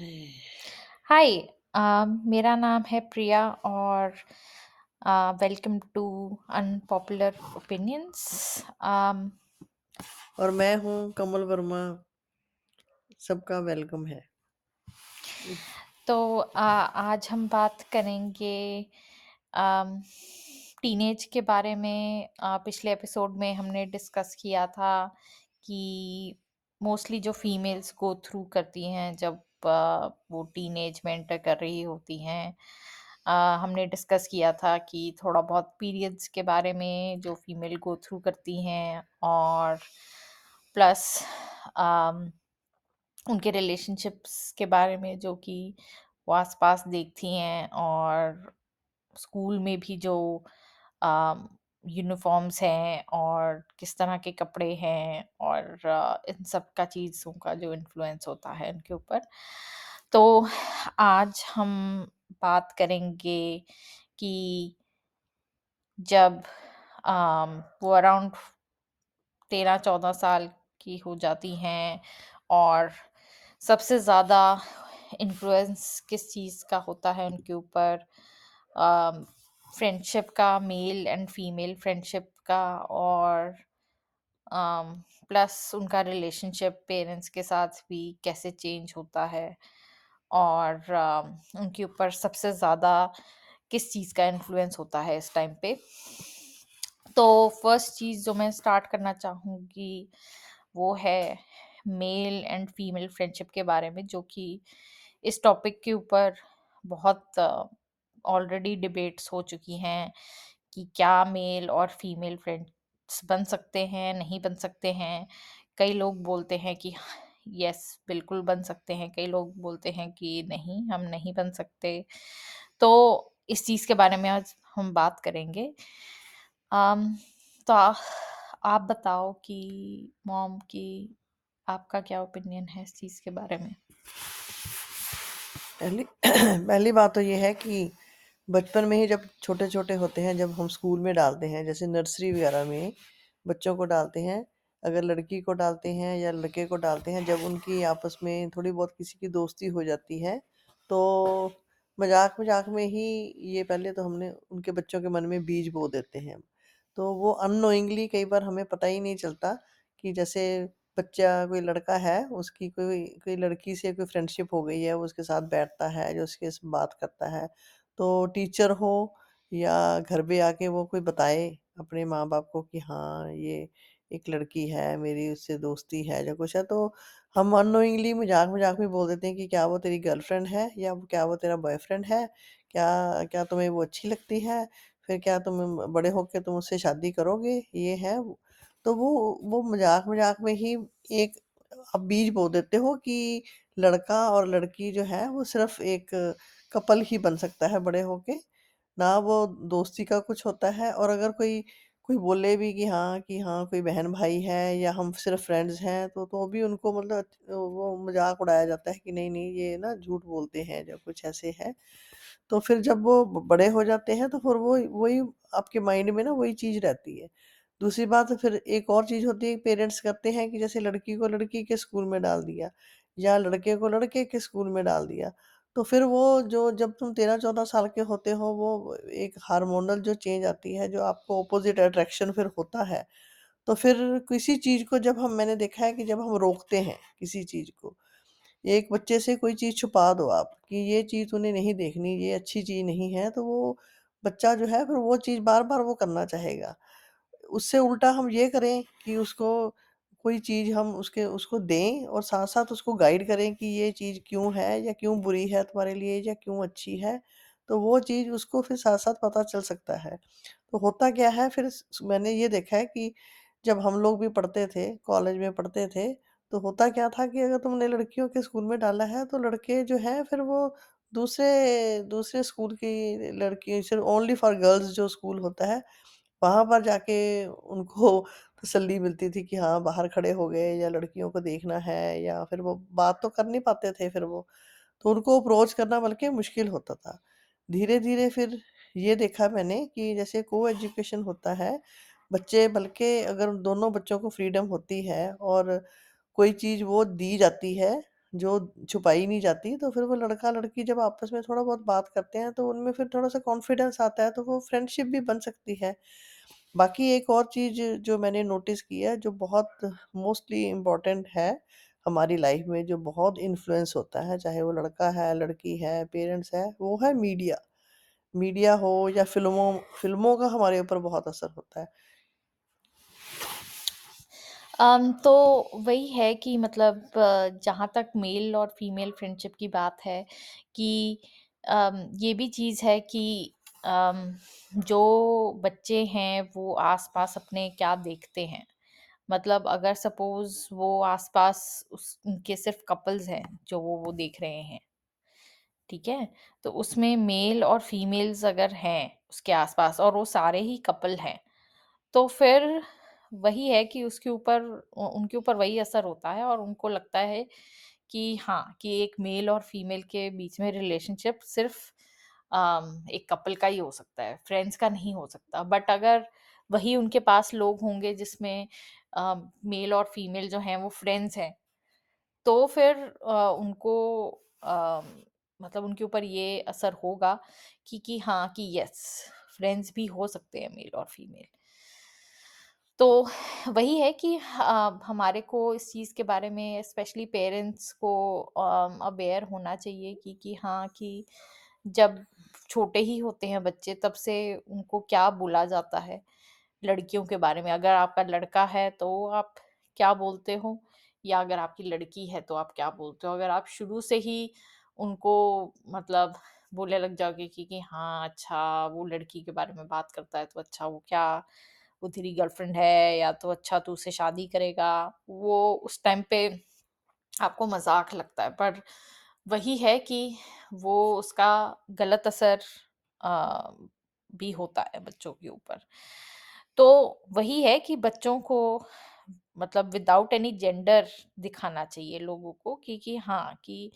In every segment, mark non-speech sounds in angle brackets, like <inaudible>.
हाय अ, मेरा नाम है प्रिया और welcome to unpopular opinions um, और मैं हूँ कमल वर्मा। सबका वेलकम है। तो आ, आज हम बात करेंगे टीनेज के बारे में। आ, पिछले एपिसोड में हमने डिस्कस किया था कि मोस्टली जो फीमेल्स गो थ्रू करती हैं जब आ, वो टीनेज में एंटर कर रही होती हैं। आ, हमने डिस्कस किया था कि थोड़ा बहुत पीरियड्स के बारे में जो फीमेल गो थ्रू करती हैं और प्लस उनके रिलेशनशिप्स के बारे में जो कि वो आसपास देखती हैं और स्कूल में भी जो यूनिफॉर्म्स हैं और किस तरह के कपड़े हैं और इन सब का चीज़ों का जो इन्फ्लुएंस होता है उनके ऊपर। तो आज हम बात करेंगे कि जब वो अराउंड तेरह चौदह साल की हो जाती हैं और सबसे ज़्यादा इन्फ्लुएंस किस चीज़ का होता है उनके ऊपर फ्रेंडशिप का मेल एंड फीमेल फ्रेंडशिप का और प्लस उनका रिलेशनशिप पेरेंट्स के साथ भी कैसे चेंज होता है और um, उनके ऊपर सबसे ज़्यादा किस चीज़ का इन्फ्लुएंस होता है इस टाइम पे। तो फ़र्स्ट चीज़ जो मैं स्टार्ट करना चाहूँगी वो है मेल एंड फीमेल फ्रेंडशिप के बारे में जो कि इस टॉपिक के ऊपर बहुत ऑलरेडी डिबेट्स हो चुकी हैं कि क्या मेल और फीमेल फ्रेंड्स बन सकते हैं नहीं बन सकते हैं। कई लोग बोलते हैं कि यस बिल्कुल बन सकते हैं। कई लोग बोलते हैं कि नहीं हम नहीं बन सकते। तो इस चीज़ के बारे में आज हम बात करेंगे। um, तो आ, आप बताओ कि मॉम की आपका क्या ओपिनियन है इस चीज़ के बारे में? पहली <clears throat> पहली बात तो ये है कि बचपन में ही जब छोटे छोटे होते हैं, जब हम स्कूल में डालते हैं, जैसे नर्सरी वगैरह में बच्चों को डालते हैं, अगर लड़की को डालते हैं या लड़के को डालते हैं, जब उनकी आपस में थोड़ी बहुत किसी की दोस्ती हो जाती है तो मज़ाक मज़ाक में ही ये पहले तो हमने उनके बच्चों के मन में बीज बो देते हैं तो वो अननोइंगली कई बार हमें पता ही नहीं चलता कि जैसे बच्चा कोई लड़का है, उसकी कोई कोई लड़की से कोई फ्रेंडशिप हो गई है, वो उसके साथ बैठता है, जो उसके बात करता है तो टीचर हो या घर पे आके वो कोई बताए अपने माँ बाप को कि हाँ ये एक लड़की है, मेरी उससे दोस्ती है, या कुछ है तो हम अननोइंगली मज़ाक मज़ाक में बोल देते हैं कि, क्या वो तेरी गर्लफ्रेंड है? या क्या वो तेरा बॉयफ्रेंड है? क्या क्या तुम्हें वो अच्छी लगती है? फिर क्या तुम बड़े होके तुम उससे शादी करोगे? ये है। तो वो वो मज़ाक मज़ाक में ही एक आप बीज बो देते हो कि लड़का और लड़की जो है वो सिर्फ़ एक कपल ही बन सकता है बड़े होके। ना वो दोस्ती का कुछ होता है और अगर कोई कोई बोले भी कि हाँ कि हाँ कोई बहन भाई है या हम सिर्फ़ फ्रेंड्स हैं तो तो भी उनको मतलब वो मज़ाक उड़ाया जाता है कि नहीं नहीं, ये ना झूठ बोलते हैं या कुछ ऐसे है। तो फिर जब वो बड़े हो जाते हैं तो फिर वो, वही आपके माइंड में ना वही चीज़ रहती है। दूसरी बात, फिर एक और चीज़ होती है पेरेंट्स करते हैं कि जैसे लड़की को लड़की के स्कूल में डाल दिया या लड़के को लड़के के स्कूल में डाल दिया। तो फिर वो जो जब तुम तेरह चौदह साल के होते हो, वो एक हार्मोनल जो चेंज आती है, जो आपको ऑपोजिट अट्रैक्शन फिर होता है। तो फिर किसी चीज़ को जब हम, मैंने देखा है कि जब हम रोकते हैं किसी चीज़ को एक बच्चे से कोई चीज़ छुपा दो आप, कि ये चीज़ उन्हें नहीं देखनी, ये अच्छी चीज़ नहीं है तो वो बच्चा जो है, फिर वो चीज़ बार बार वो करना चाहेगा। उससे उल्टा हम ये करें कि उसको कोई चीज़ हम उसके उसको दें और साथ-साथ उसको गाइड करें कि ये चीज़ क्यों है या क्यों बुरी है तुम्हारे लिए या क्यों अच्छी है, तो वो चीज़ उसको फिर साथ-साथ पता चल सकता है। तो होता क्या है फिर मैंने ये देखा है कि जब हम लोग भी पढ़ते थे, कॉलेज में पढ़ते थे, तो होता क्या था कि अगर तुमने लड़कियों के स्कूल में डाला है, तो लड़के जो हैं फिर वो दूसरे दूसरे स्कूल की लड़की सिर्फ़ ओनली फॉर गर्ल्स जो स्कूल होता है वहाँ पर जाके उनको तसल्ली मिलती थी कि हाँ, बाहर खड़े हो गए या लड़कियों को देखना है या फिर वो बात तो कर नहीं पाते थे फिर वो, तो उनको अप्रोच करना बल्कि मुश्किल होता था। धीरे-धीरे फिर ये देखा मैंने कि जैसे को-एजुकेशन होता है, बच्चे बल्कि अगर दोनों बच्चों को फ्रीडम होती है और कोई चीज़ वो दी जाती है जो छुपाई नहीं जाती, तो फिर वो लड़का-लड़की जब आपस में थोड़ा बहुत बात करते हैं, तो उनमें फिर थोड़ा-सा कॉन्फिडेंस आता है, तो वो फ्रेंडशिप भी बन सकती है। बाकी एक और चीज़ जो मैंने नोटिस की है, जो बहुत मोस्टली इम्पोर्टेंट है हमारी लाइफ में, जो बहुत इन्फ्लुएंस होता है, चाहे वो लड़का है, लड़की है, पेरेंट्स है, वो है मीडिया। मीडिया हो या फ़िल्मों फ़िल्मों का हमारे ऊपर बहुत असर होता है। अम, तो वही है कि मतलब जहाँ तक मेल और फीमेल फ्रेंडशिप की बात है कि अम, ये भी चीज़ है कि जो बच्चे हैं वो आस-पास अपने क्या देखते हैं। मतलब अगर सपोज़ वो आस-पास उस उनके सिर्फ़ कपल्स हैं, जो वो वो देख रहे हैं, ठीक है? तो उसमें मेल और फीमेल्स अगर हैं उसके आस-पास और वो सारे ही कपल हैं, तो फिर वही है कि उसके ऊपर उनके ऊपर वही असर होता है और उनको लगता है कि हाँ, कि एक मेल और फीमेल के बीच में रिलेशनशिप सिर्फ़ एक कपल का ही हो सकता है, फ्रेंड्स का नहीं हो सकता। बट अगर वही उनके पास लोग होंगे जिसमें मेल और फीमेल जो हैं वो फ्रेंड्स हैं, तो फिर अ, उनको अ, मतलब उनके ऊपर ये असर होगा कि कि हाँ, कि यस फ्रेंड्स भी हो सकते हैं मेल और फीमेल। तो वही है कि अ, हमारे को इस चीज़ के बारे में स्पेशली पेरेंट्स को अवेयर होना चाहिए कि कि हाँ, कि जब छोटे ही होते हैं बच्चे तब से उनको क्या बोला जाता है लड़कियों के बारे में। अगर आपका लड़का है तो आप क्या बोलते हो या अगर आपकी लड़की है तो आप क्या बोलते हो? अगर आप शुरू से ही उनको मतलब बोलने लग जाओगे कि कि हाँ, अच्छा वो लड़की के बारे में बात करता है तो अच्छा वो क्या वो तेरी गर्लफ्रेंड है या तो अच्छा तू उससे शादी करेगा, वो उस टाइम पे आपको मज़ाक लगता है। पर वही है कि वो उसका गलत असर भी होता है बच्चों के ऊपर। तो वही है कि बच्चों को मतलब विदाउट एनी जेंडर दिखाना चाहिए लोगों को कि कि हाँ, कि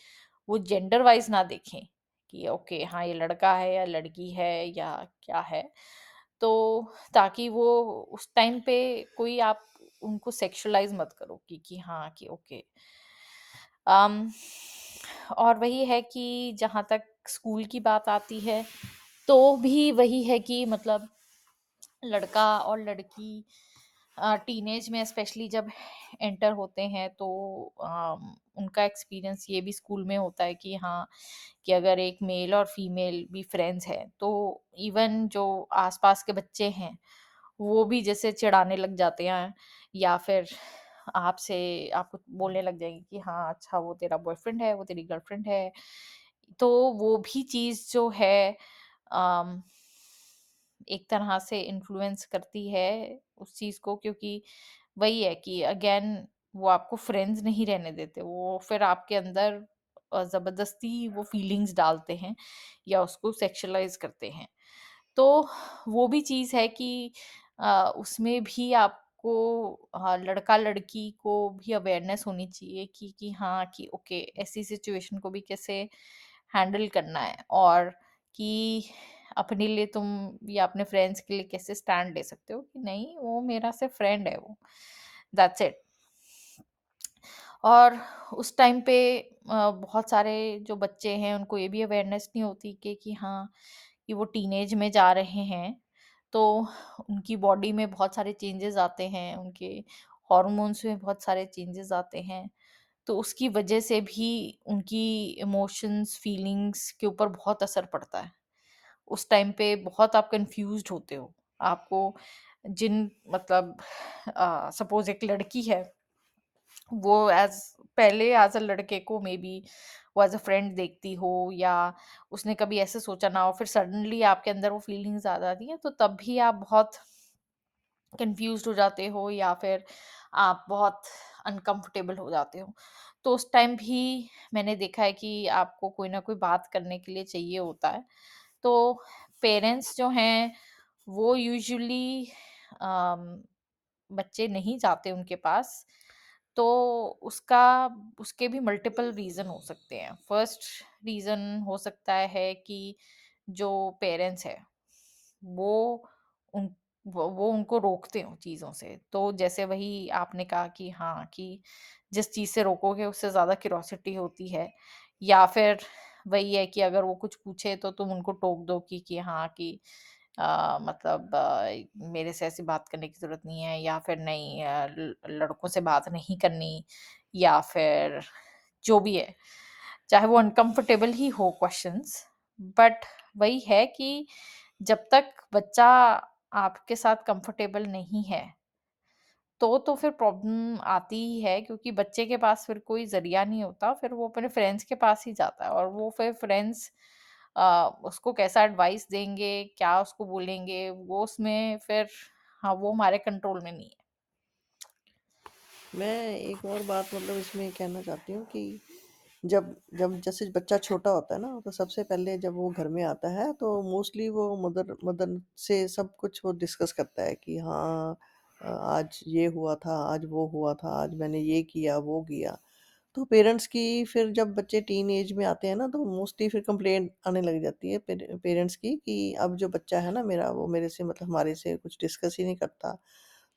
वो जेंडर वाइज़ ना देखें कि ओके हाँ, ये लड़का है या लड़की है या क्या है। तो ताकि वो उस टाइम पे कोई आप उनको सेक्सुअलाइज़ मत करो कि कि हाँ, कि ओके अम, और वही है कि जहाँ तक स्कूल की बात आती है, तो भी वही है कि मतलब लड़का और लड़की टीनेज में स्पेशली जब एंटर होते हैं तो अम, उनका एक्सपीरियंस ये भी स्कूल में होता है कि हाँ, कि अगर एक मेल और फीमेल भी फ्रेंड्स हैं, तो इवन जो आस-पास के बच्चे हैं, वो भी जैसे चिढ़ाने लग जाते हैं या फिर आपसे आपको बोलने लग जाएँगे कि हाँ, अच्छा वो तेरा बॉयफ्रेंड है, वो तेरी गर्लफ्रेंड है। तो वो भी चीज़ जो है एक तरह से इन्फ्लुएंस करती है उस चीज़ को क्योंकि वही है कि अगेन वो आपको फ्रेंड्स नहीं रहने देते। वो फिर आपके अंदर ज़बरदस्ती वो फीलिंग्स डालते हैं या उसको सेक्सुअलाइज़ करते हैं। तो वो भी चीज़ है कि उसमें भी आपको हाँ, लड़का-लड़की को भी अवेयरनेस होनी चाहिए कि कि हाँ, कि ओके ऐसी सिचुएशन को भी कैसे हैंडल करना है और कि अपने लिए तुम या अपने फ्रेंड्स के लिए कैसे स्टैंड ले सकते हो कि नहीं वो मेरा सिर्फ़ फ्रेंड है वो। दैट्स इट और उस टाइम पे बहुत सारे जो बच्चे हैं उनको ये भी अवेयरनेस नहीं होती कि कि हाँ कि वो टीनेज में जा रहे हैं। तो उनकी बॉडी में बहुत सारे चेंजेस आते हैं, उनके हॉर्मोन्स में बहुत सारे चेंजेस आते हैं। तो उसकी वजह से भी उनकी इमोशंस, फीलिंग्स के ऊपर बहुत असर पड़ता है। उस टाइम पे बहुत आप कंफ्यूज्ड होते हो। आपको जिन मतलब सपोज़ एक लड़की है, वो एज, पहले एज अ लड़के को मे बी वो एज अ फ्रेंड देखती हो या उसने कभी ऐसे सोचा ना हो, फिर सडनली आपके अंदर वो फीलिंग्स आ जाती हैं तो तब भी आप बहुत कंफ्यूज्ड हो जाते हो या फिर आप बहुत अनकंफर्टेबल हो जाते हो। तो उस टाइम भी मैंने देखा है कि आपको कोई ना कोई बात करने के लिए चाहिए होता है। तो पेरेंट्स जो हैं, वो यूजुअली बच्चे नहीं जाते उनके पास। तो उसका उसके भी मल्टीपल रीज़न हो सकते हैं फ़र्स्ट रीज़न हो सकता है कि जो पेरेंट्स है वो उन वो उनको रोकते हो चीज़ों से। तो जैसे वही आपने कहा कि हाँ, कि जिस चीज़ से रोकोगे उससे ज़्यादा क्यूरोसिटी होती है या फिर वही है कि अगर वो कुछ पूछे तो तुम उनको टोक दो कि कि हाँ, कि अ, मतलब अ, मेरे से ऐसी बात करने की ज़रूरत नहीं है या फिर नहीं लड़कों से बात नहीं करनी या फिर जो भी है। चाहे वो अनकम्फर्टेबल ही हो क्वेश्चन्स बट वही है कि जब तक बच्चा आपके साथ कंफर्टेबल नहीं है तो तो फिर प्रॉब्लम आती ही है क्योंकि बच्चे के पास फिर कोई ज़रिया नहीं होता, फिर वो अपने फ्रेंड्स के पास ही जाता है और वो फिर फ्रेंड्स उसको कैसा एडवाइस देंगे, क्या उसको बोलेंगे, वो उसमें फिर हाँ, वो हमारे कंट्रोल में नहीं है। मैं एक और बात मतलब इसमें कहना चाहती हूँ कि जब जब जैसे बच्चा छोटा होता है ना, तो सबसे पहले जब वो घर में आता है, तो मोस्टली वो मदर मदर से सब कुछ वो डिस्कस करता है कि हाँ आज ये हुआ था, आज वो हुआ था, आज मैंने ये किया, वो किया। तो पेरेंट्स की फिर जब बच्चे टीन एज में आते हैं ना, तो मोस्टली फिर कंप्लेंट आने लग जाती है पेरे पेरेंट्स की कि अब जो बच्चा है ना मेरा, वो मेरे से मतलब हमारे से कुछ डिस्कस ही नहीं करता।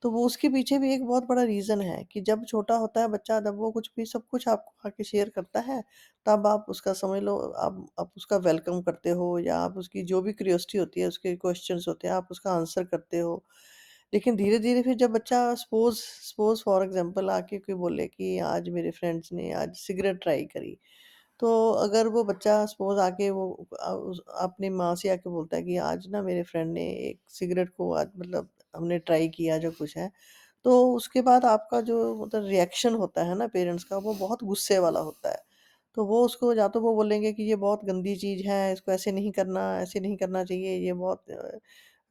तो वो उसके पीछे भी एक बहुत बड़ा रीज़न है कि जब छोटा होता है बच्चा, जब वो कुछ भी सब कुछ आपको आके शेयर करता है, तब आप उसका समझ लो आप आप उसका वेलकम करते हो या आप उसकी जो भी क्यूरियोसिटी होती है, उसके क्वेश्चन्स होते हैं, आप उसका आंसर करते हो। लेकिन धीरे-धीरे फिर जब बच्चा सपोज़ सपोज़ फॉर एग्ज़ाम्पल आके कोई बोले कि आज मेरे फ्रेंड्स ने आज सिगरेट ट्राई करी। तो अगर वो बच्चा सपोज़ आके वो अपनी माँ से आके बोलता है कि आज ना मेरे फ्रेंड ने एक सिगरेट को आज मतलब हमने ट्राई किया जो कुछ है। तो उसके बाद आपका जो मतलब रिएक्शन होता है ना पेरेंट्स का वो बहुत गुस्से वाला होता है। तो वो उसको या तो वो बोलेंगे कि ये बहुत गंदी चीज़ है, इसको ऐसे नहीं करना, ऐसे नहीं करना चाहिए, ये बहुत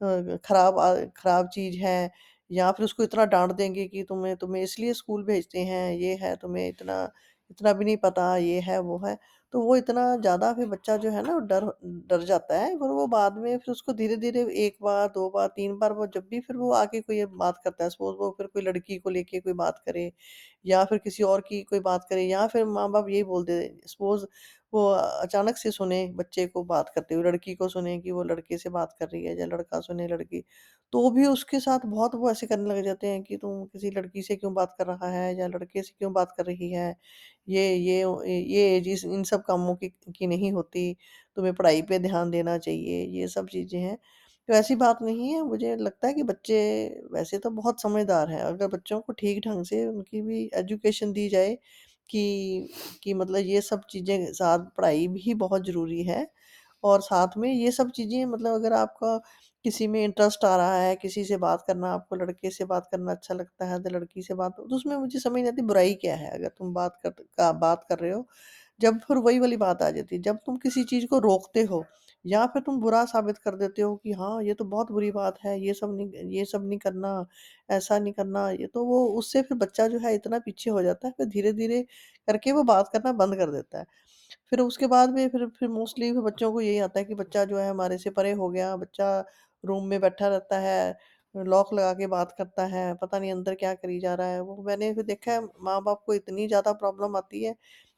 खराब खराब चीज़ है। या फिर उसको इतना डाँट देंगे कि तुम्हें तुम्हें इसलिए स्कूल भेजते हैं, ये है तुम्हें इतना इतना भी नहीं पता, ये है, वो है। तो वो इतना ज़्यादा फिर बच्चा जो है ना डर डर जाता है, फिर वो बाद में फिर उसको धीरे-धीरे 1 बार, 2 बार, 3 बार वो जब भी फिर वो आके कोई बात करता है, सपोज़ वो फिर कोई लड़की को लेके कोई बात करे या फिर किसी और की कोई बात करे या फिर माँ-बाप यही बोल दे सपोज़ वो अचानक से सुने बच्चे को बात करते हुए, लड़की को सुने कि वो लड़के से बात कर रही है या लड़का सुने लड़की, तो भी उसके साथ बहुत वो ऐसे करने लग जाते हैं कि तुम किसी लड़की से क्यों बात कर रहा है या लड़के से क्यों बात कर रही है। ये ये ये एज इन सब कामों की की नहीं होती, तुम्हें पढ़ाई पे ध्यान देना चाहिए, ये सब चीज़ें हैं। तो ऐसी बात नहीं है, मुझे लगता है कि बच्चे वैसे तो बहुत समझदार हैं, अगर बच्चों को ठीक ढंग से उनकी भी एजुकेशन दी जाए कि कि मतलब ये सब चीज़ें साथ पढ़ाई भी बहुत ज़रूरी है और साथ में ये सब चीज़ें मतलब अगर आपका किसी में इंटरेस्ट आ रहा है, किसी से बात करना आपको लड़के से बात करना अच्छा लगता है, तो लड़की से बात तो उसमें मुझे समझ नहीं आती बुराई क्या है? अगर तुम बात कर का बात कर रहे हो, जब फिर वही वाली बात आ जाती है, जब तुम किसी चीज़ को रोकते हो या फिर तुम बुरा साबित कर देते हो कि हाँ, ये तो बहुत बुरी बात है, ये सब नहीं ये सब नहीं करना, ऐसा नहीं करना, ये तो वो उससे फिर बच्चा जो है इतना पीछे हो जाता है, फिर धीरे-धीरे करके वो बात करना बंद कर देता है। फिर उसके बाद में फिर फिर मोस्टली फिर बच्चों को यही आता है कि बच्चा जो है हमारे से परे हो गया, बच्चा रूम में बैठा रहता है, लॉक लगा के बात करता है, पता नहीं अंदर क्या करी जा रहा है। वो मैंने फिर देखा है माँ-बाप को इतनी ज़्यादा प्रॉब्लम आती है,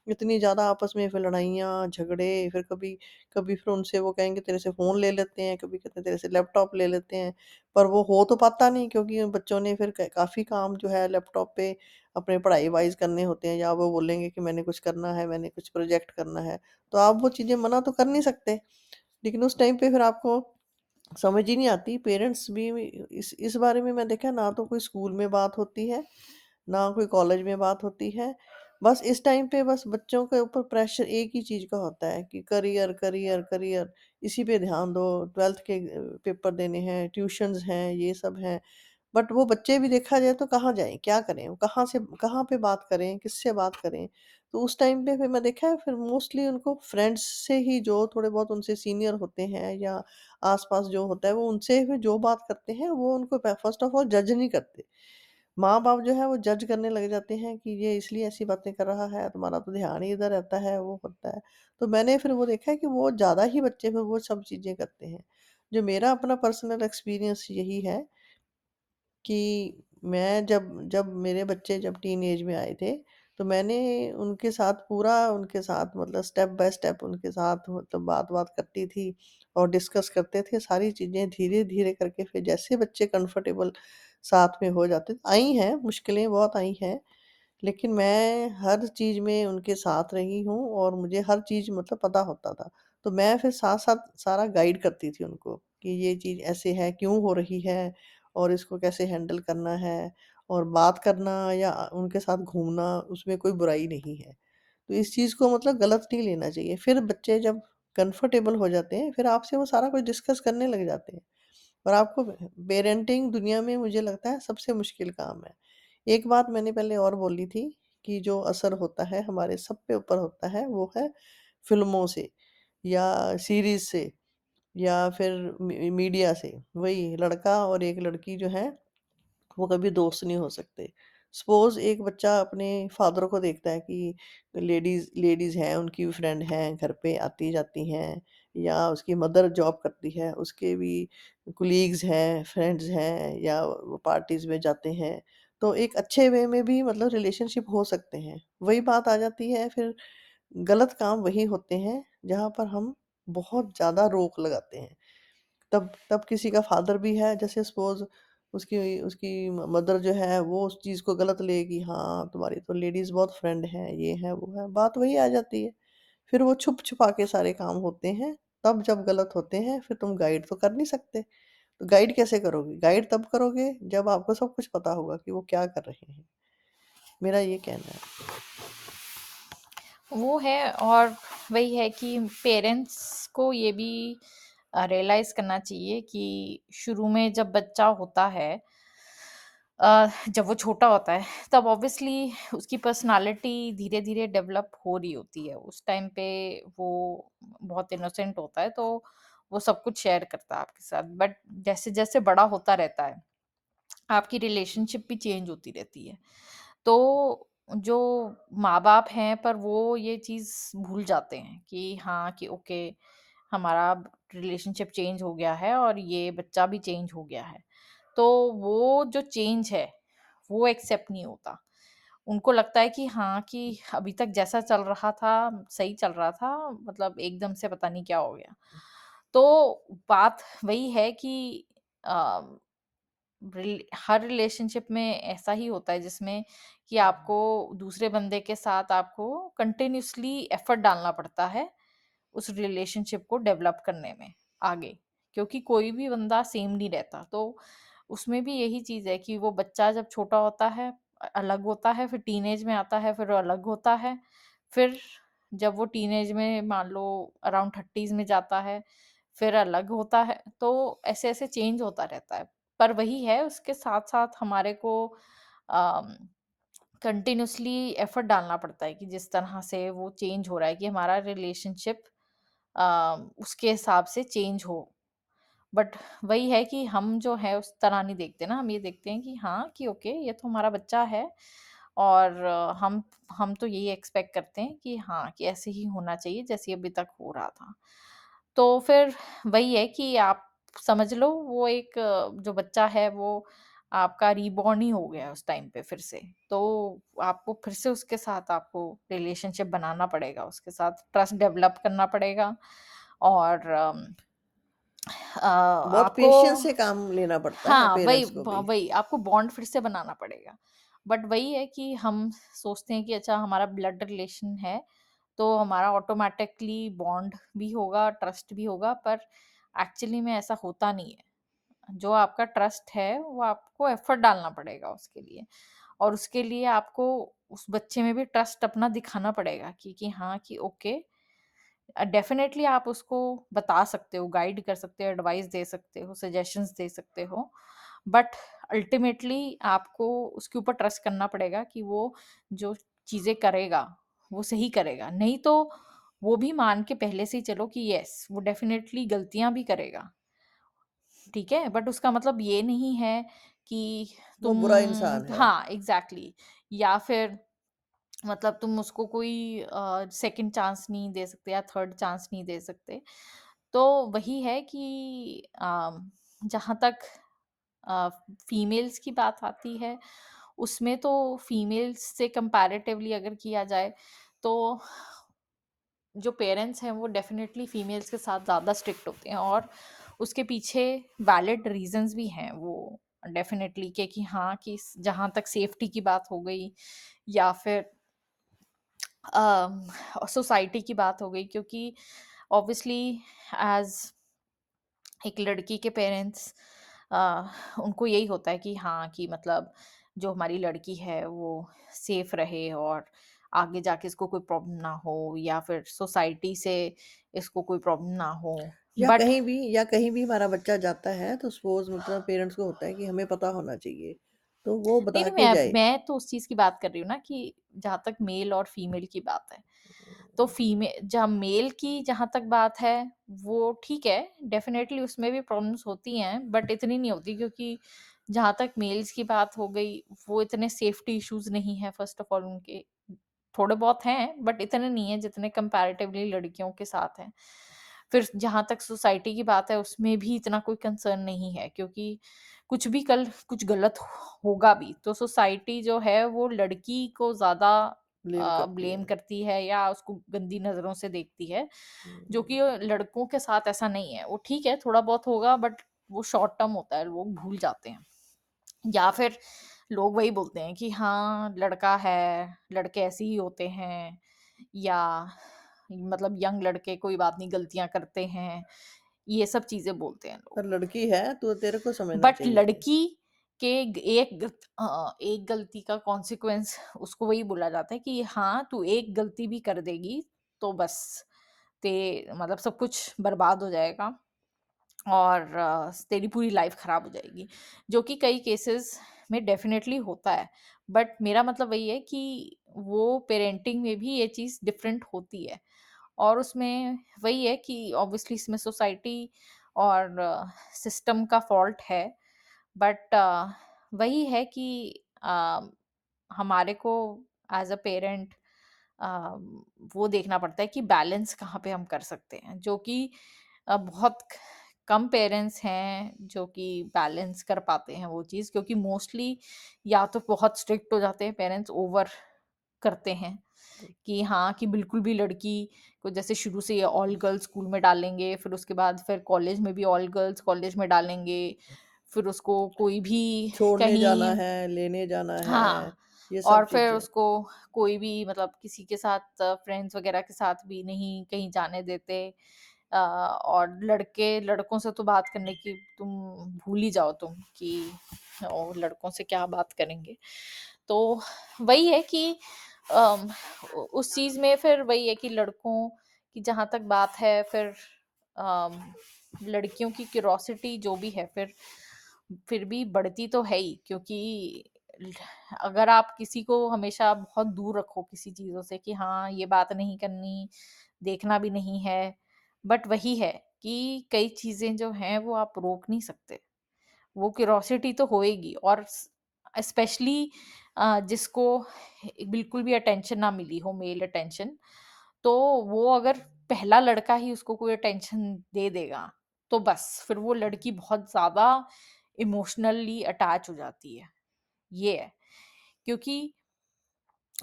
इतनी ज़्यादा आपस में फिर लड़ाइयाँ, झगड़े, फिर कभी कभी फिर उनसे वो कहेंगे तेरे से फ़ोन ले लेते हैं, कभी कहते हैं तेरे से लैपटॉप ले लेते हैं, पर वो हो तो पाता नहीं क्योंकि बच्चों ने फिर काफ़ी काम जो है लैपटॉप पे अपने पढ़ाई वाइज़ करने होते हैं या वो बोलेंगे कि मैंने कुछ करना है, मैंने कुछ प्रोजेक्ट करना है, तो आप वो चीज़ें मना तो कर नहीं सकते। लेकिन उस टाइम पे फिर आपको समझ ही नहीं आती, पेरेंट्स भी इस इस बारे में मैं देखा ना तो कोई स्कूल में बात होती है, ना कोई कॉलेज में बात होती है। बस इस टाइम पे बस बच्चों के ऊपर प्रेशर एक ही चीज़ का होता है कि करियर, करियर, करियर इसी पे ध्यान दो, 12th के पेपर देने हैं, ट्यूशन्स हैं, ये सब हैं। बट वो बच्चे भी देखा जाए तो कहाँ जाएँ, क्या करें? कहाँ से कहाँ पे बात करें, किससे बात करें? तो उस टाइम पे फिर मैं देखा है फिर मोस्टली उनको फ्रेंड्स से ही जो थोड़े बहुत उनसे सीनियर होते हैं या आस-पास जो होता है वो उनसे फिर जो बात करते हैं वो उनको फ़र्स्ट ऑफ़ ऑल जज नहीं करते। माँ-बाप जो है वो जज करने लग जाते हैं कि ये इसलिए ऐसी बातें कर रहा है, तुम्हारा तो ध्यान ही इधर रहता है, वो होता है। तो मैंने फिर वो देखा है कि वो ज़्यादा ही बच्चे फिर वो सब चीज़ें करते हैं। जो मेरा अपना पर्सनल एक्सपीरियंस यही है कि मैं जब जब मेरे बच्चे जब टीनेज में आए थे, तो मैंने उनके साथ पूरा उनके साथ मतलब स्टेप बाय स्टेप उनके साथ मतलब बात-वात करती थी और डिस्कस करते थे सारी चीज़ें धीरे-धीरे करके फिर जैसे बच्चे कंफर्टेबल साथ में हो जाते आई हैं, मुश्किलें बहुत आई हैं, लेकिन मैं हर चीज़ में उनके साथ रही हूँ और मुझे हर चीज़ मतलब पता होता था। तो मैं फिर साथ-साथ सारा गाइड करती थी उनको कि ये चीज़ ऐसे है, क्यों हो रही है और इसको कैसे हैंडल करना है और बात करना या उनके साथ घूमना उसमें कोई बुराई नहीं है। तो इस चीज़ को मतलब गलत नहीं लेना चाहिए। फिर बच्चे जब कंफर्टेबल हो जाते हैं, फिर आपसे वो सारा कुछ डिस्कस करने लग जाते हैं और आपको पेरेंटिंग दुनिया में मुझे लगता है सबसे मुश्किल काम है। एक बात मैंने पहले और बोली थी कि जो असर होता है हमारे सब पे ऊपर होता है वो है फ़िल्मों से या सीरीज़ से या फिर मीडिया से। वही लड़का और एक लड़की जो है वो कभी दोस्त नहीं हो सकते। सपोज़ एक बच्चा अपने फ़ादर को देखता है कि लेडीज़ लेडीज़ हैं, उनकी फ्रेंड हैं, घर पे आती-जाती हैं या उसकी मदर जॉब करती है, उसके भी कोलीग्स हैं, फ्रेंड्स हैं या पार्टीज़ में जाते हैं। तो एक अच्छे वे में भी मतलब रिलेशनशिप हो सकते हैं। वही बात आ जाती है फिर गलत काम वही होते हैं, जहाँ पर हम बहुत ज़्यादा रोक लगाते हैं। तब तब किसी का फ़ादर भी है जैसे सपोज़ उसकी उसकी मदर जो है वो उस चीज़ को गलत लेगी, हाँ, तुम्हारी तो लेडीज़ बहुत फ्रेंड हैं, ये है, वो है, बात वही आ जाती है। फिर वो छुप-छुपा के सारे काम होते हैं, तब जब गलत होते हैं फिर तुम गाइड तो कर नहीं सकते। तो गाइड कैसे करोगे? गाइड तब करोगे जब आपको सब कुछ पता होगा कि वो क्या कर रहे हैं। मेरा ये कहना है। वो है और वही है कि पेरेंट्स को ये भी रियलाइज़ करना चाहिए कि शुरू में जब बच्चा होता है जब वो छोटा होता है, तब ऑब्वियसली उसकी पर्सनैलिटी धीरे-धीरे डेवलप हो रही होती है। उस टाइम पे वो बहुत इनोसेंट होता है, तो वो सब कुछ शेयर करता है आपके साथ। बट जैसे-जैसे बड़ा होता रहता है, आपकी रिलेशनशिप भी चेंज होती रहती है। तो जो माँ-बाप हैं, पर वो ये चीज़ भूल जाते हैं कि हाँ, कि ओके, हमारा रिलेशनशिप चेंज हो गया है और ये बच्चा भी चेंज हो गया है। तो वो जो चेंज है, वो एक्सेप्ट नहीं होता। उनको लगता है कि हाँ, कि अभी तक जैसा चल रहा था, सही चल रहा था, मतलब एकदम से पता नहीं क्या हो गया। तो बात वही है कि रिल हर रिलेशनशिप में ऐसा ही होता है जिसमें कि आपको दूसरे बंदे के साथ आपको कंटिन्यूसली एफर्ट डालना पड़ता है, उस रिलेशनशिप को डेवलप करने में आगे। क्योंकि कोई भी बंदा सेम नहीं रहता, तो उसमें भी यही चीज़ है कि वो बच्चा जब छोटा होता है अलग होता है, फिर टीनेज में आता है, फिर वो अलग होता है। फिर जब वो टीनेज में मान लो अराउंड 30s में जाता है, फिर अलग होता है, तो ऐसे-ऐसे चेंज होता रहता है। पर वही है उसके साथ-साथ हमारे को अम, कंटिन्यूअसली एफर्ट डालना पड़ता है कि जिस तरह से वो चेंज हो रहा है कि हमारा रिलेशनशिप उसके हिसाब से चेंज हो। बट वही है कि हम जो है उस तरह नहीं देखते ना, हम ये देखते हैं कि हाँ, कि ओके ये तो हमारा बच्चा है और हम हम तो यही एक्सपेक्ट करते हैं कि हाँ, कि ऐसे ही होना चाहिए जैसे अभी तक हो रहा था। तो फिर वही है कि आप समझ लो वो एक जो बच्चा है वो आपका रीबॉर्न ही हो गया उस टाइम पे फिर से। तो आपको फिर से उसके साथ आपको रिलेशनशिप बनाना पड़ेगा, उसके साथ ट्रस्ट डेवलप करना पड़ेगा और अ, बहुत आपको पेशेंस से काम लेना पड़ता है हाँ, वही पेरेंट्स को ब भी। वही आपको बॉन्ड फिर से बनाना पड़ेगा। बट वही है कि हम सोचते हैं कि अच्छा हमारा ब्लड रिलेशन है, तो हमारा ऑटोमेटिकली बॉन्ड भी होगा, ट्रस्ट भी होगा, पर एक्चुअली में ऐसा होता नहीं है। जो आपका ट्रस्ट है, वो आपको एफर्ट डालना पड़ेगा उसके लिए और उसके लिए आपको उस बच्चे में भी ट्रस्ट अपना दिखाना पड़ेगा कि कि हाँ, कि ओके डेफ़िनेटली आप उसको बता सकते हो, गाइड कर सकते हो, एडवाइस दे सकते हो, सजेशंस दे सकते हो। बट अल्टीमेटली आपको उसके ऊपर ट्रस्ट करना पड़ेगा कि वो जो चीज़ें करेगा, वो सही करेगा। नहीं तो वो भी मान के पहले से ही चलो कि यस वो डेफ़िनेटली गलतियाँ भी करेगा। ठीक है? बट उसका मतलब ये नहीं है कि वो तुम बुरा इंसान है। हाँ, एग्ज़ैक्टली exactly, या फिर मतलब तुम उसको कोई सेकंड चांस नहीं दे सकते या थर्ड चांस नहीं दे सकते। तो वही है कि अ, जहाँ तक अ, फीमेल्स की बात आती है, उसमें तो फीमेल्स से कंपैरेटिवली अगर किया जाए तो जो पेरेंट्स हैं वो डेफ़िनेटली फीमेल्स के साथ ज़्यादा स्ट्रिक्ट होते हैं और उसके पीछे वैलिड रीज़न्स भी हैं वो डेफ़िनेटली कि कि हाँ, कि जहाँ तक सेफ्टी की बात हो गई या फिर सोसाइटी की बात हो गई क्योंकि ऑब्वियसली एज़ एक लड़की के पेरेंट्स उनको यही होता है कि हाँ, कि मतलब जो हमारी लड़की है वो सेफ़ रहे और आगे जाके इसको कोई प्रॉब्लम ना हो या फिर सोसाइटी से इसको कोई प्रॉब्लम ना हो। या बट कहीं भी या कहीं भी हमारा बच्चा जाता है तो सपोज़ मतलब पेरेंट्स को होता है कि हमें पता होना चाहिए, तो वो नहीं, बता नहीं, के मैं जाए। मैं तो उस चीज़ की बात कर रही हूँ ना कि जहाँ तक मेल और फीमेल की बात है। तो फीमे जहाँ मेल की जहाँ तक बात है, वो ठीक है, डेफ़िनेटली उसमें भी प्रॉब्लम्स होती हैं, बट इतनी नहीं होती क्योंकि जहाँ तक मेल्स की बात हो गई, वो इतने सेफ्टी इश्यूज़ नहीं हैं फ़र्स्ट ऑफ़ ऑल उनके। थोड़े बहुत हैं, बट इतने नहीं हैं जितने कंपैरेटिवली लड़कियों के साथ हैं। फिर जहाँ तक सोसाइटी की बात है, उसमें भी इतना कोई कंसर्न नहीं है क्योंकि कुछ भी कल कुछ गलत होगा भी, तो सोसाइटी जो है वो लड़की को ज़्यादा ब्लेम करती ब्लेम है। करती है या उसको गंदी नज़रों से देखती है, जो कि लड़कों के साथ ऐसा नहीं है। वो ठीक है, थोड़ा बहुत होगा बट वो शॉर्ट टर्म होता है, लोग भूल जाते हैं। या फिर लोग वही बोलते हैं कि हाँ, लड़का है, लड़के ऐसे ही होते हैं या मतलब यंग लड़के कोई बात नहीं गलतियाँ करते हैं, ये सब चीज़ें बोलते हैं लोग। पर लड़की है तो तेरे को समझना बट चाहिए। लड़की के एक अ, एक गलती का कॉन्सिक्वेंस उसको वही बोला जाता है कि हाँ, तू एक गलती भी कर देगी, तो बस ते मतलब सब कुछ बर्बाद हो जाएगा और अ, तेरी पूरी लाइफ खराब हो जाएगी, जो कि कई केसेस में डेफ़िनेटली होता है। बट मेरा मतलब वही है कि वो पेरेंटिंग में भी ये चीज़ डिफ़रेंट होती है और उसमें वही है कि ऑब्वियसली इसमें सोसाइटी और सिस्टम का फ़ॉल्ट है। बट वही है कि हमारे को एज़ अ पेरेंट वो देखना पड़ता है कि बैलेंस कहाँ पे हम कर सकते हैं, जो कि बहुत कम पेरेंट्स हैं जो कि बैलेंस कर पाते हैं वो चीज़ क्योंकि मोस्टली या तो बहुत स्ट्रिक्ट हो जाते हैं पेरेंट्स ओवर करते हैं कि हाँ, कि बिल्कुल भी लड़की को जैसे शुरू से ये ऑल गर्ल्स स्कूल में डालेंगे, फिर उसके बाद फिर कॉलेज में भी ऑल गर्ल्स कॉलेज में डालेंगे, फिर उसको कोई भी छोड़ने जाना कहीं है, लेने जाना है, हाँ, ये सब और फिर चीज़ें। उसको कोई भी मतलब किसी के साथ फ्रेंड्स वगैरह के साथ भी नहीं कहीं जाने देते अ, और लड़के लड़कों से तो बात करने की तुम भूल ही जाओ तुम कि ओ, लड़कों से क्या बात करेंगे। तो वही है कि उस चीज़ में फिर वही है कि लड़कों की जहाँ तक बात है फिर लड़कियों की क्यूरोसिटी जो भी है फिर फिर भी बढ़ती तो है ही क्योंकि अगर आप किसी को हमेशा बहुत दूर रखो किसी चीज़ों से कि हाँ, ये बात नहीं करनी, देखना भी नहीं है, बट वही है कि कई चीज़ें जो हैं वो आप रोक नहीं सकते। वो क्यूरोसिटी तो होएगी और स्पेशली जिसको बिल्कुल भी अटेंशन ना मिली हो मेल अटेंशन, तो वो अगर पहला लड़का ही उसको कोई अटेंशन दे देगा, तो बस फिर वो लड़की बहुत ज़्यादा इमोशनली अटैच हो जाती है, ये है। क्योंकि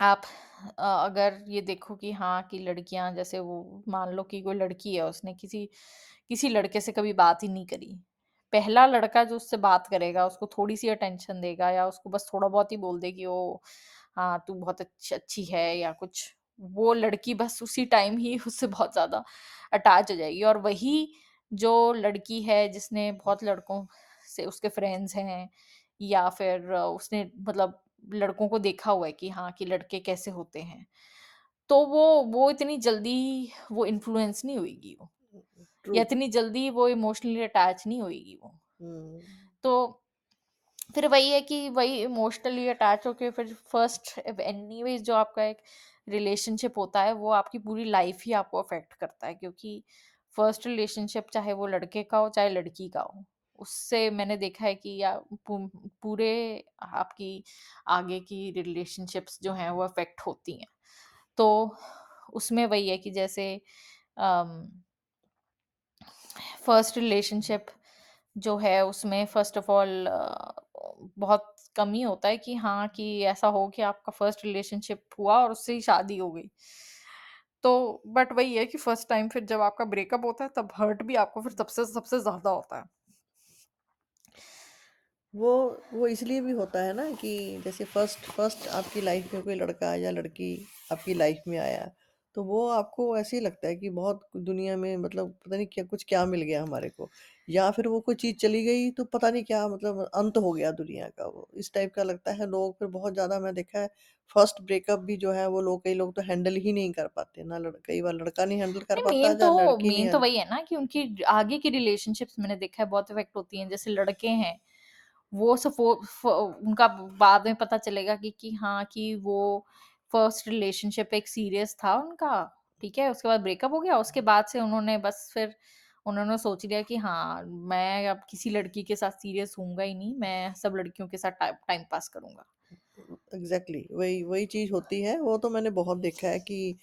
आप अगर ये देखो कि हाँ, कि लड़कियाँ जैसे वो मान लो कि कोई लड़की है, उसने किसी किसी लड़के से कभी बात ही नहीं करी। पहला लड़का जो उससे बात करेगा, उसको थोड़ी-सी अटेंशन देगा या उसको बस थोड़ा बहुत ही बोल दे कि ओ हाँ, तू बहुत अच्छ है या कुछ, वो लड़की बस उसी टाइम ही उससे बहुत ज़्यादा अटैच हो जाएगी और वही जो लड़की है जिसने बहुत लड़कों से उसके फ्रेंड्स हैं या फिर उसने मतलब लड़कों को देखा हुआ है कि हाँ, कि लड़के कैसे होते हैं। तो वो वो इतनी जल्दी वो इन्फ्लुएंस नहीं होएगी वो, ट्रू। या इतनी जल्दी वो इमोशनली अटैच नहीं होएगी वो। तो फिर वही है कि वही इमोशनली अटैच होके फिर फ़र्स्ट एनीवेज़ जो आपका एक रिलेशनशिप होता है, वो आपकी पूरी लाइफ़ ही आपको अफ़ेक्ट करता है क्योंकि फ़र्स्ट रिलेशनशिप चाहे वो लड़के का हो, चाहे लड़की का हो। उससे मैंने देखा है कि या पू पूरे आपकी आगे की रिलेशनशिप्स जो हैं वो अफ़ेक्ट होती हैं। तो उसमें वही है कि जैसे अम फ़र्स्ट रिलेशनशिप जो है उसमें फ़र्स्ट ऑफ़ ऑल बहुत कम होता है कि हाँ, कि ऐसा हो कि आपका फ़र्स्ट रिलेशनशिप हुआ और उससे ही शादी हो गई। तो बट वही है कि फ़र्स्ट टाइम फिर जब आपका ब्रेकअप होता है तब हर्ट भी आपको फिर सबसे सबसे ज़्यादा होता है। वो वो इसलिए भी होता है ना कि जैसे फ़र्स्ट फ़र्स्ट आपकी लाइफ में कोई लड़का या लड़की आपकी लाइफ में आया तो वो आपको ऐसे ही लगता है कि बहुत दुनिया में मतलब पता नहीं क्या कुछ क्या मिल गया हमारे को। या फिर वो कोई चीज़ चली गई तो पता नहीं क्या मतलब अंत हो गया दुनिया का वो। इस टाइप का लगता है लोग। फिर बहुत ज़्यादा मैं देखा है फ़र्स्ट ब्रेकअप भी जो है वो लोग कई लोग तो हैंडल ही नहीं कर पाते ना लड़, कई बार लड़का नहीं हैंडल कर पाता मेन या तो लड़की नहीं मेन तो हैंडल वही है ना कि उनकी आगे की रिलेशनशिप्स मैंने देखा है बहुत इफ़ेक्ट होती हैं। जैसे लड़के हैं वो सफो फ उनका बाद में पता चलेगा कि कि हाँ, कि वो फ़र्स्ट रिलेशनशिप एक सीरियस था उनका, ठीक है? उसके बाद ब्रेकअप हो गया, उसके बाद से उन्होंने बस फिर उन्होंने सोच लिया कि हाँ, मैं अब किसी लड़की के साथ सीरियस होऊँगा ही नहीं, मैं सब लड़कियों के साथ टाइ टाइम पास करूँगा। Exactly exactly. वही वही चीज़ होती है वो तो मैंने बहुत देखा है कि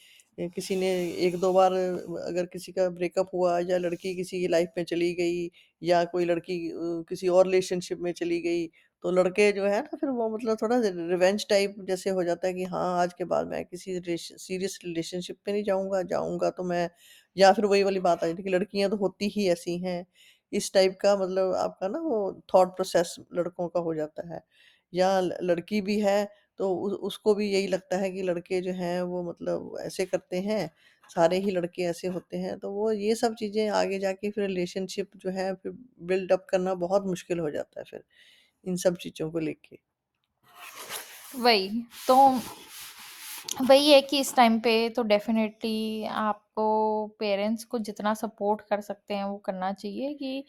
किसी ने एक दो बार अगर किसी का ब्रेकअप हुआ या लड़की किसी की लाइफ में चली गई या कोई लड़की किसी और रिलेशनशिप में चली गई तो लड़के जो है ना, फिर वो मतलब थोड़ा रिवेंज टाइप जैसे हो जाता है कि हाँ आज के बाद मैं किसी सीरियस रिलेशनशिप में नहीं जाऊँगा जाऊँगा तो मैं, या फिर वही वाली बात आ जाती है कि लड़कियाँ तो होती ही ऐसी हैं। इस टाइप का मतलब आपका ना वो थॉट प्रोसेस लड़कों का हो जाता है। या लड़की भी है तो उसको भी यही लगता है कि लड़के जो हैं वो मतलब ऐसे करते हैं, सारे ही लड़के ऐसे होते हैं तो वो ये सब चीज़ें आगे जाके फिर रिलेशनशिप जो है फिर बिल्ड अप करना बहुत मुश्किल हो जाता है फिर। इन सब चीज़ों को लेके वही, तो वही है कि इस टाइम पे तो डेफ़िनेटली आपको पेरेंट्स को जितना सपोर्ट कर सकते हैं वो करना चाहिए कि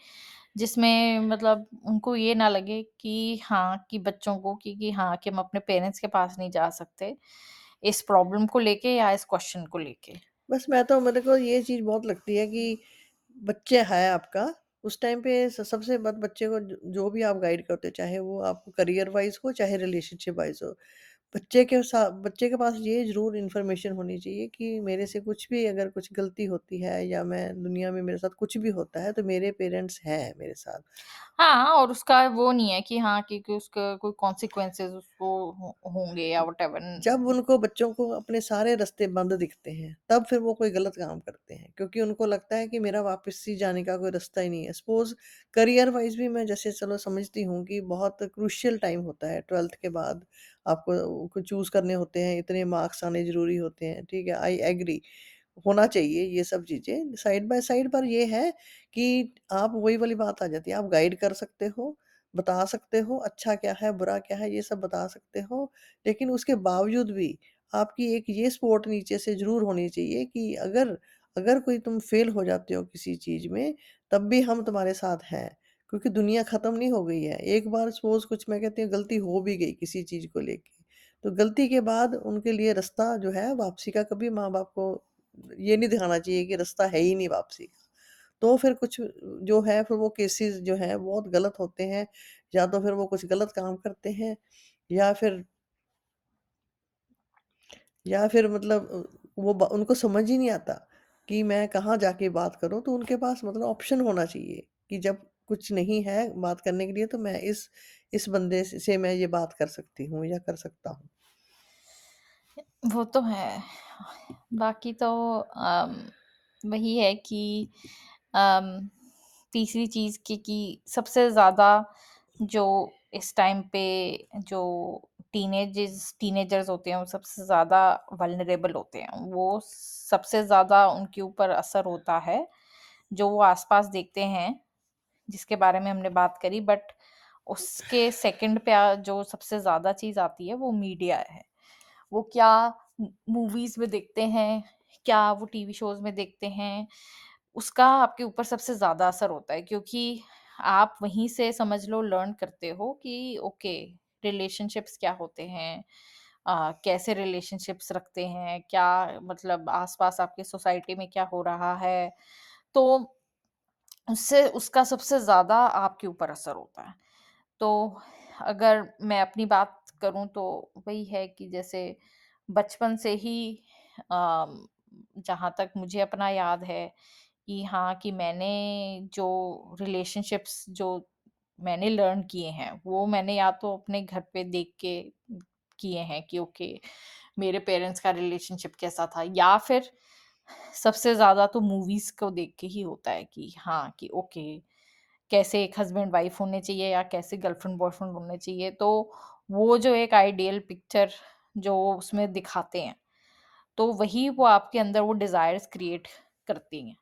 जिसमें मतलब उनको ये ना लगे कि हाँ, कि बच्चों को कि कि हाँ, कि हम अपने पेरेंट्स के पास नहीं जा सकते, इस प्रॉब्लम को लेके या इस क्वेश्चन को लेके। बस मैं तो मेरे को ये चीज़ बहुत लगती है कि बच्चे है आपका उस टाइम पे सबसे मत बच्चे को ज जो भी आप गाइड करते हो, चाहे वो आपको करियर वाइज़ हो, चाहे रिलेशनशिप वाइज़ हो। बच्चे के सा बच्चे के पास ये ज़रूर इन्फॉर्मेशन होनी चाहिए कि मेरे से कुछ भी अगर कुछ गलती होती है या मैं दुनिया में मेरे साथ कुछ भी होता है, तो मेरे पेरेंट्स हैं मेरे साथ। हाँ, और उसका वो नहीं है कि हाँ, कि कि उसका कोई कॉन्सिक्वेंसेज़ उसको हो होंगे या व्हाटएवर जब उनको बच्चों को अपने सारे रास्ते बंद दिखते हैं, तब फिर वो कोई गलत काम करते हैं, क्योंकि उनको लगता है कि मेरा वापसी जाने का कोई रास्ता ही नहीं है। सपोज़ करियर वाइज़ भी मैं जैसे चलो समझती हूँ कि बहुत क्रूशियल टाइम होता है 12th के बाद आपको को चूज़ करने होते हैं, इतने मार्क्स आने ज़रूरी होते हैं, ठीक है? आई एग्री होना चाहिए ये सब चीज़ें। साइड बाय साइड पर ये है कि आप वही वाली बात आ जाती है, आप गाइड कर सकते हो, बता सकते हो, अच्छा क्या है, बुरा क्या है, ये सब बता सकते हो। लेकिन उसके बावजूद भी आपकी एक ये सपोर्ट नीचे से ज़रूर होनी चाहिए कि अगर अगर कोई तुम फेल हो जाते हो किसी चीज़ में, तब भी हम तुम्हारे साथ हैं। क्योंकि दुनिया ख़त्म नहीं हो गई है। एक बार सपोज़ कुछ मैं कहती हूँ गलती हो भी गई किसी चीज़ को लेके, तो गलती के बाद उनके लिए रास्ता जो है वापसी का कभी माँ-बाप को ये नहीं दिखाना चाहिए कि रास्ता है ही नहीं वापसी का। तो फिर कुछ जो है फिर वो केसेस जो हैं बहुत गलत होते हैं, या तो फिर वो कुछ गलत काम करते हैं या फिर या फिर मतलब वो उनको समझ ही नहीं आता कि मैं कहाँ जाके बात करूँ, तो उनके पास मतलब ऑप्शन होना चाहिए कि जब कुछ नहीं है बात करने के लिए तो मैं इस इस बंदे स मैं ये बात कर सकती हूँ या कर सकता हूँ। वो तो है। बाकी तो अम, वही है कि तीसरी चीज़ कि कि सबसे ज़्यादा जो इस टाइम पे जो टीनेजेस टीनेजर्स होते हैं, वो सबसे ज़्यादा वल्नरेबल होते हैं। वो सबसे ज़्यादा उनके ऊपर असर होता है, जो वो आस-पास देखते हैं, जिसके बारे में हमने बात करी बट उसके सेकंड पे जो सबसे ज़्यादा चीज़ आती है, वो मीडिया है। वो क्या मूवीज़ में देखते हैं, क्या वो टीवी शोज़ में देखते हैं, उसका आपके ऊपर सबसे ज़्यादा असर होता है क्योंकि आप वहीं से समझ लो लर्न करते हो कि ओके रिलेशनशिप्स क्या होते हैं अ, कैसे रिलेशनशिप्स रखते हैं, क्या मतलब आस-पास आपकी सोसाइटी में क्या हो रहा है। तो उससे उसका सबसे ज़्यादा आपके ऊपर असर होता है। तो अगर मैं अपनी बात करूँ तो वही है कि जैसे बचपन से ही जहाँ तक मुझे अपना याद है कि हाँ, कि मैंने जो रिलेशनशिप्स जो मैंने लर्न किए हैं वो मैंने या तो अपने घर पे देख के किए हैं कि ओके मेरे पेरेंट्स का रिलेशनशिप कैसा था या फिर सबसे ज़्यादा तो मूवीज़ को देख के ही होता है कि हाँ कि ओके, कैसे एक हस्बैंड वाइफ होने चाहिए या कैसे गर्लफ्रेंड बॉयफ्रेंड होने चाहिए। तो वो जो एक आइडियल पिक्चर जो उसमें दिखाते हैं तो वही वो आपके अंदर वो डिज़ायर्स क्रिएट करती हैं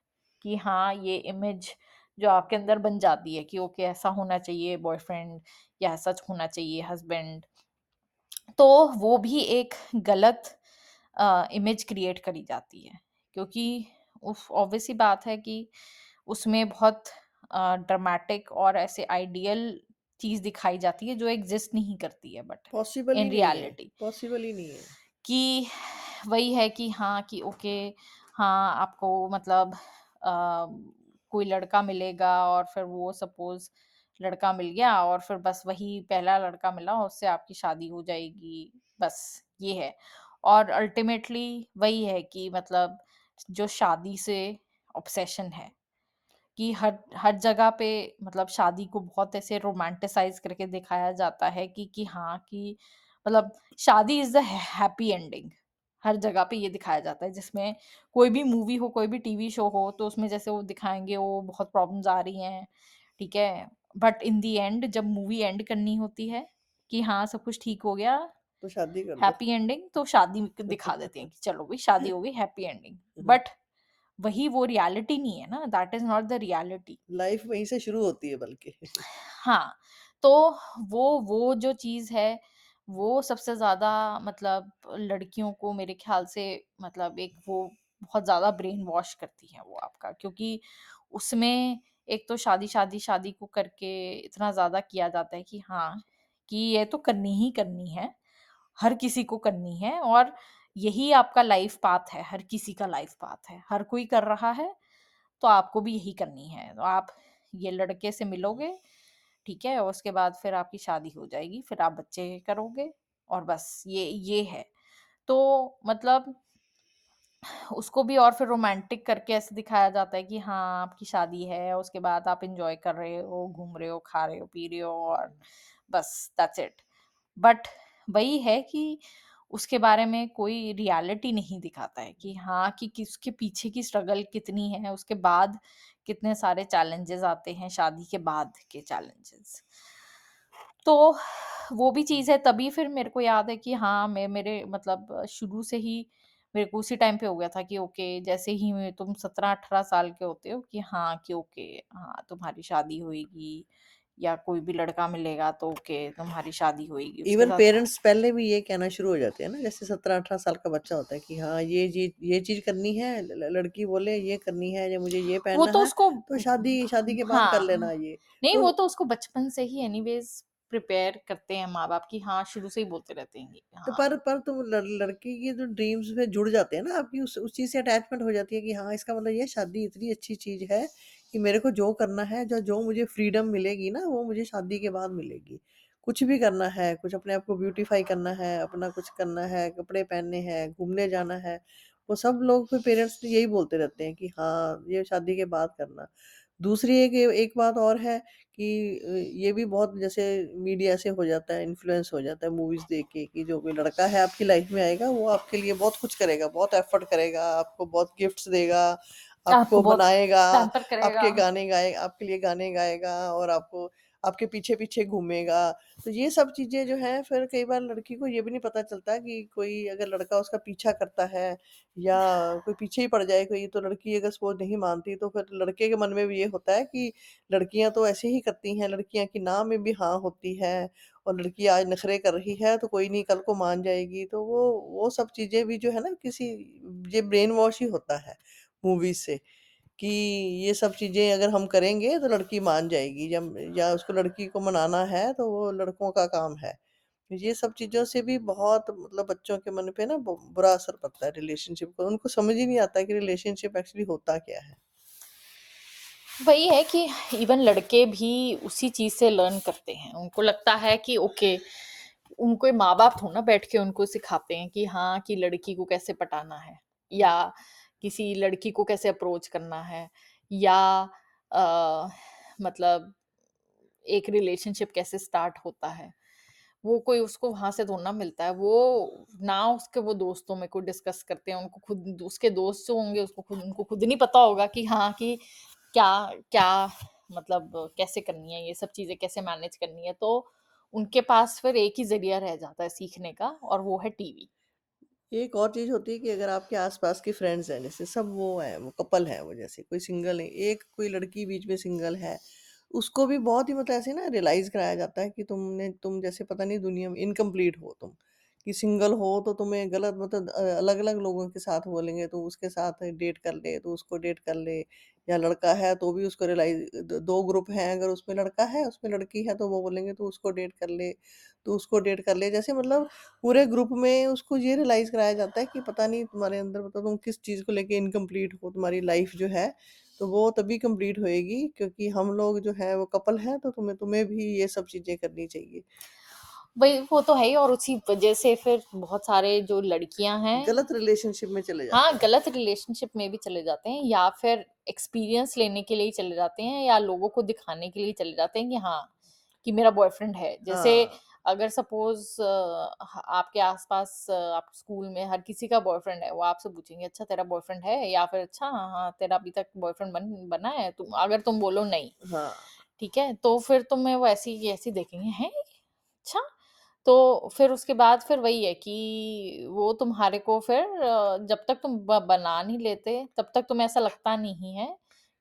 कि हाँ ये इमेज जो आपके अंदर बन जाती है कि ओके, ऐसा होना चाहिए बॉयफ्रेंड या ऐसा होना चाहिए हस्बैंड तो वो भी एक गलत इमेज क्रिएट करी जाती है। क्योंकि उफ ऑब्वियस सी बात है कि उसमें बहुत ड्रामेटिक और ऐसे आइडियल चीज़ दिखाई जाती है जो एग्जिस्ट नहीं करती है but possible in reality possible ही। नहीं है। कि वही है कि हाँ कि ओके हाँ आपको मतलब अ, कोई लड़का मिलेगा और फिर वो सपोज़ लड़का मिल गया और फिर बस वही पहला लड़का मिला उससे आपकी शादी हो जाएगी बस ये है। और अल्टीमेटली वही है कि मतलब जो शादी से ऑब्सेशन है, कि हर हर जगह पे मतलब शादी को बहुत ऐसे रोमांटिसाइज करके दिखाया जाता है कि कि हाँ कि मतलब शादी इज़ द हैप्पी एंडिंग हर जगह पे ये दिखाया जाता है। जिसमें कोई भी मूवी हो, कोई भी टीवी शो हो तो उसमें जैसे वो दिखाएँगे, वो बहुत प्रॉब्लम्स आ रही हैं, ठीक है? बट इन दी एंड जब मूवी एंड करनी होती है, कि हाँ सब कुछ ठीक हो गया तो शादी कर दो। हैप्पी एंडिंग तो शादी दिखा देते हैं कि चलो भाई शादी हो गई हैप्पी एंडिंग। <laughs> बट वही वो रियलिटी नहीं है ना that is not the reality. Life वहीं से शुरू होती है बल्कि। हाँ तो वो वो जो चीज़ है वो सबसे ज़्यादा मतलब लड़कियों को मेरे ख्याल से मतलब एक वो बहुत ज़्यादा ब्रेन वॉश करती है वो आपका क्योंकि उसमें एक तो शादी शादी शादी को करके इतना ज़्यादा किया जाता है कि हाँ कि ये तो करनी ही करनी है। हर किसी को करनी है और यही आपका लाइफ पाथ है, हर किसी का लाइफ पाथ है। हर कोई कर रहा है तो आपको भी यही करनी है। तो आप ये लड़के से मिलोगे, ठीक है, और उसके बाद फिर आपकी शादी हो जाएगी, फिर आप बच्चे करोगे और बस ये ये है। तो मतलब उसको भी और फिर रोमांटिक करके ऐसे दिखाया जाता है कि हाँ आपकी शादी है, उसके बाद आप इंजॉय कर रहे हो, घूम रहे हो, खा रहे हो, पी रहे हो और बस दैट्स इट बट वही है कि उसके बारे में कोई रियलिटी नहीं दिखाता है कि हाँ कि किसके पीछे की स्ट्रगल कितनी है, उसके बाद कितने सारे चैलेंजेस आते हैं, शादी के बाद के चैलेंजेस। तो वो भी चीज़ है, तभी फिर मेरे को याद है कि हाँ मैं मेरे मतलब शुरू से ही मेरे को उसी टाइम पे हो गया था कि ओके, जैसे ही तुम सत्रह अठारह साल के होते हो कि हाँ कि ओके हाँ तुम्हारी शादी होएगी। या कोई भी लड़का मिलेगा तो ओके तुम्हारी शादी होएगी उसके इवन साथ पेरेंट्स पहले भी ये कहना शुरू हो जाते हैं ना जैसे सत्रह अठारह साल का बच्चा होता है कि हाँ ये चीज़ ये चीज़ करनी है ल- लड़की बोले ये करनी है या मुझे ये वो पहनना तो है उसको तो शादी शादी के बाद हाँ कर हाँ लेना ये। नहीं तो वो तो उसको बचपन से ही एनीवेज प्रिपेयर करते हैं माँ बाप की हाँ शुरू से ही बोलते रहते हैं कि तो पर हाँ पर तुम लड़, लड़की के जो ड्रीम्स में जुड़ जाते हैं ना आपकी उस उस चीज़ से अटैचमेंट हो जाती है कि हाँ इसका मतलब ये शादी इतनी अच्छी चीज़ है कि मेरे को जो करना है, जो जो मुझे फ्रीडम मिलेगी ना, वो मुझे शादी के बाद मिलेगी। कुछ भी करना है, कुछ अपने आप को ब्यूटीफाई करना है, अपना कुछ करना है, कपड़े पहनने हैं, घूमने जाना है, वो सब लोग फिर पेरेंट्स यही बोलते रहते हैं कि हाँ ये शादी के बाद करना। दूसरी एक एक बात और है कि ये भी बहुत जैसे मीडिया से हो जाता है इन्फ्लुएंस हो जाता है मूवीज़ देख के कि जो कोई लड़का है आपकी लाइफ में आएगा, वो आपके लिए बहुत कुछ करेगा, बहुत एफर्ट करेगा, आपको बहुत गिफ्ट्स देगा आपको बनाएगा आपके गाने गाए आपके लिए गाने गाएगा और आपको आपके पीछे पीछे घूमेगा। तो ये सब चीज़ें जो है फिर कई बार लड़की को ये भी नहीं पता चलता कि कोई अगर लड़का उसका पीछा करता है या कोई पीछे ही पड़ जाए कोई तो लड़की अगर सपोज़ नहीं मानती तो फिर लड़के के मन में भी ये होता है कि लड़कियाँ तो ऐसे ही करती हैं लड़कियाँ की ना में भी हाँ होती है और लड़की आज नखरे कर रही है तो कोई नहीं कल को मान जाएगी। तो वो वो सब चीज़ें भी जो है ना किसी ये ब्रेन वॉश ही होता है। मूवीज़ से, कि ये सब चीज़ें अगर हम करेंगे तो लड़की मान जाएगी, या या उसको लड़की को मनाना है तो वो लड़कों का काम है ये सब चीज़ों से भी बहुत मतलब बच्चों के मन पे ना बुरा असर पड़ता है रिलेशनशिप का। उनको समझ ही नहीं आता कि रिलेशनशिप एक्चुअली होता क्या है? वही है कि इवन लड़के भी उसी चीज़ से लर्न करते हैं उनको लगता है कि ओके, उनको माँ बाप थोड़ा बैठ के उनको सिखाते हैं कि हाँ कि लड़की को कैसे पटाना है, या किसी लड़की को कैसे अप्रोच करना है या अ, मतलब एक रिलेशनशिप कैसे स्टार्ट होता है। वो कोई उसको वहाँ से थोड़ी मिलता है। वो ना उसके वो दोस्तों में कोई डिस्कस करते हैं, उनको खुद उसके दोस्त जो होंगे उसको खुद उनको खुद नहीं पता होगा कि हाँ, कि क्या क्या मतलब कैसे करनी है ये सब चीज़ें कैसे मैनेज करनी है। तो उनके पास फिर एक ही ज़रिया रह जाता है सीखने का और वो है टीवी। एक और चीज़ होती है कि अगर आपके आसपास के फ्रेंड्स हैं, जैसे सब वो हैं, वो कपल हैं वो जैसे, कोई सिंगल है, एक कोई लड़की बीच में सिंगल है, उसको भी बहुत ही मतलब ऐसे ना रियलाइज़ कराया जाता है कि तुमने तुम जैसे पता नहीं दुनिया में इनकम्प्लीट हो तुम, कि सिंगल हो तो तुम्हें गलत मतलब अलग-अलग लोगों के साथ बोलेंगे, तो उसके साथ डेट कर ले, तो उसको डेट कर ले या लड़का है तो भी उसको रियलाइज़ द 2 ग्रुप हैं, अगर उसमें लड़का है, उसमें लड़की है, तो वो बोलेंगे तू उसको डेट कर ले, तू उसको डेट कर ले। जैसे मतलब पूरे ग्रुप में उसको ये रियलाइज़ कराया जाता है कि पता नहीं तुम्हारे अंदर मतलब तुम किस चीज़ को लेके इनकम्प्लीट हो, तुम्हारी लाइफ़ जो है, तो वो तभी कंप्लीट होएगी क्योंकि हम लोग जो हैं वो कपल हैं, तो तुम्हें तुम्हें भी ये सब चीज़ें करनी चाहिए। वही वो तो है ही और उसी वजह से फिर बहुत सारे जो लड़कियाँ हैं गलत रिलेशनशिप में चले जाते हैं। गलत रिलेशनशिप में भी चले जाते हैं या फिर एक्सपीरियंस लेने के लिए ही चले जाते हैं या लोगों को दिखाने के लिए चले जाते हैं कि हाँ, कि मेरा बॉयफ्रेंड है। जैसे हाँ, अगर सपोज़ आपके आस-पास आप स्कूल में हर किसी का बॉयफ्रेंड है, वो आपसे पूछेंगे, "अच्छा तेरा बॉयफ्रेंड है?" या फिर "अच्छा हाँ, हाँ, तेरा अभी तक बॉयफ्रेंड बन बना है?" तुम अगर तुम बोलो नहीं, हाँ। ठीक है? तो फिर तुम्हें वो ऐसे ऐसे देखेंगे, "हैं? अच्छा?" तो फिर उसके बाद फिर वही है कि वो तुम्हारे को फिर अ, जब तक तुम ब बना नहीं लेते, तब तक तुम्हें ऐसा लगता नहीं है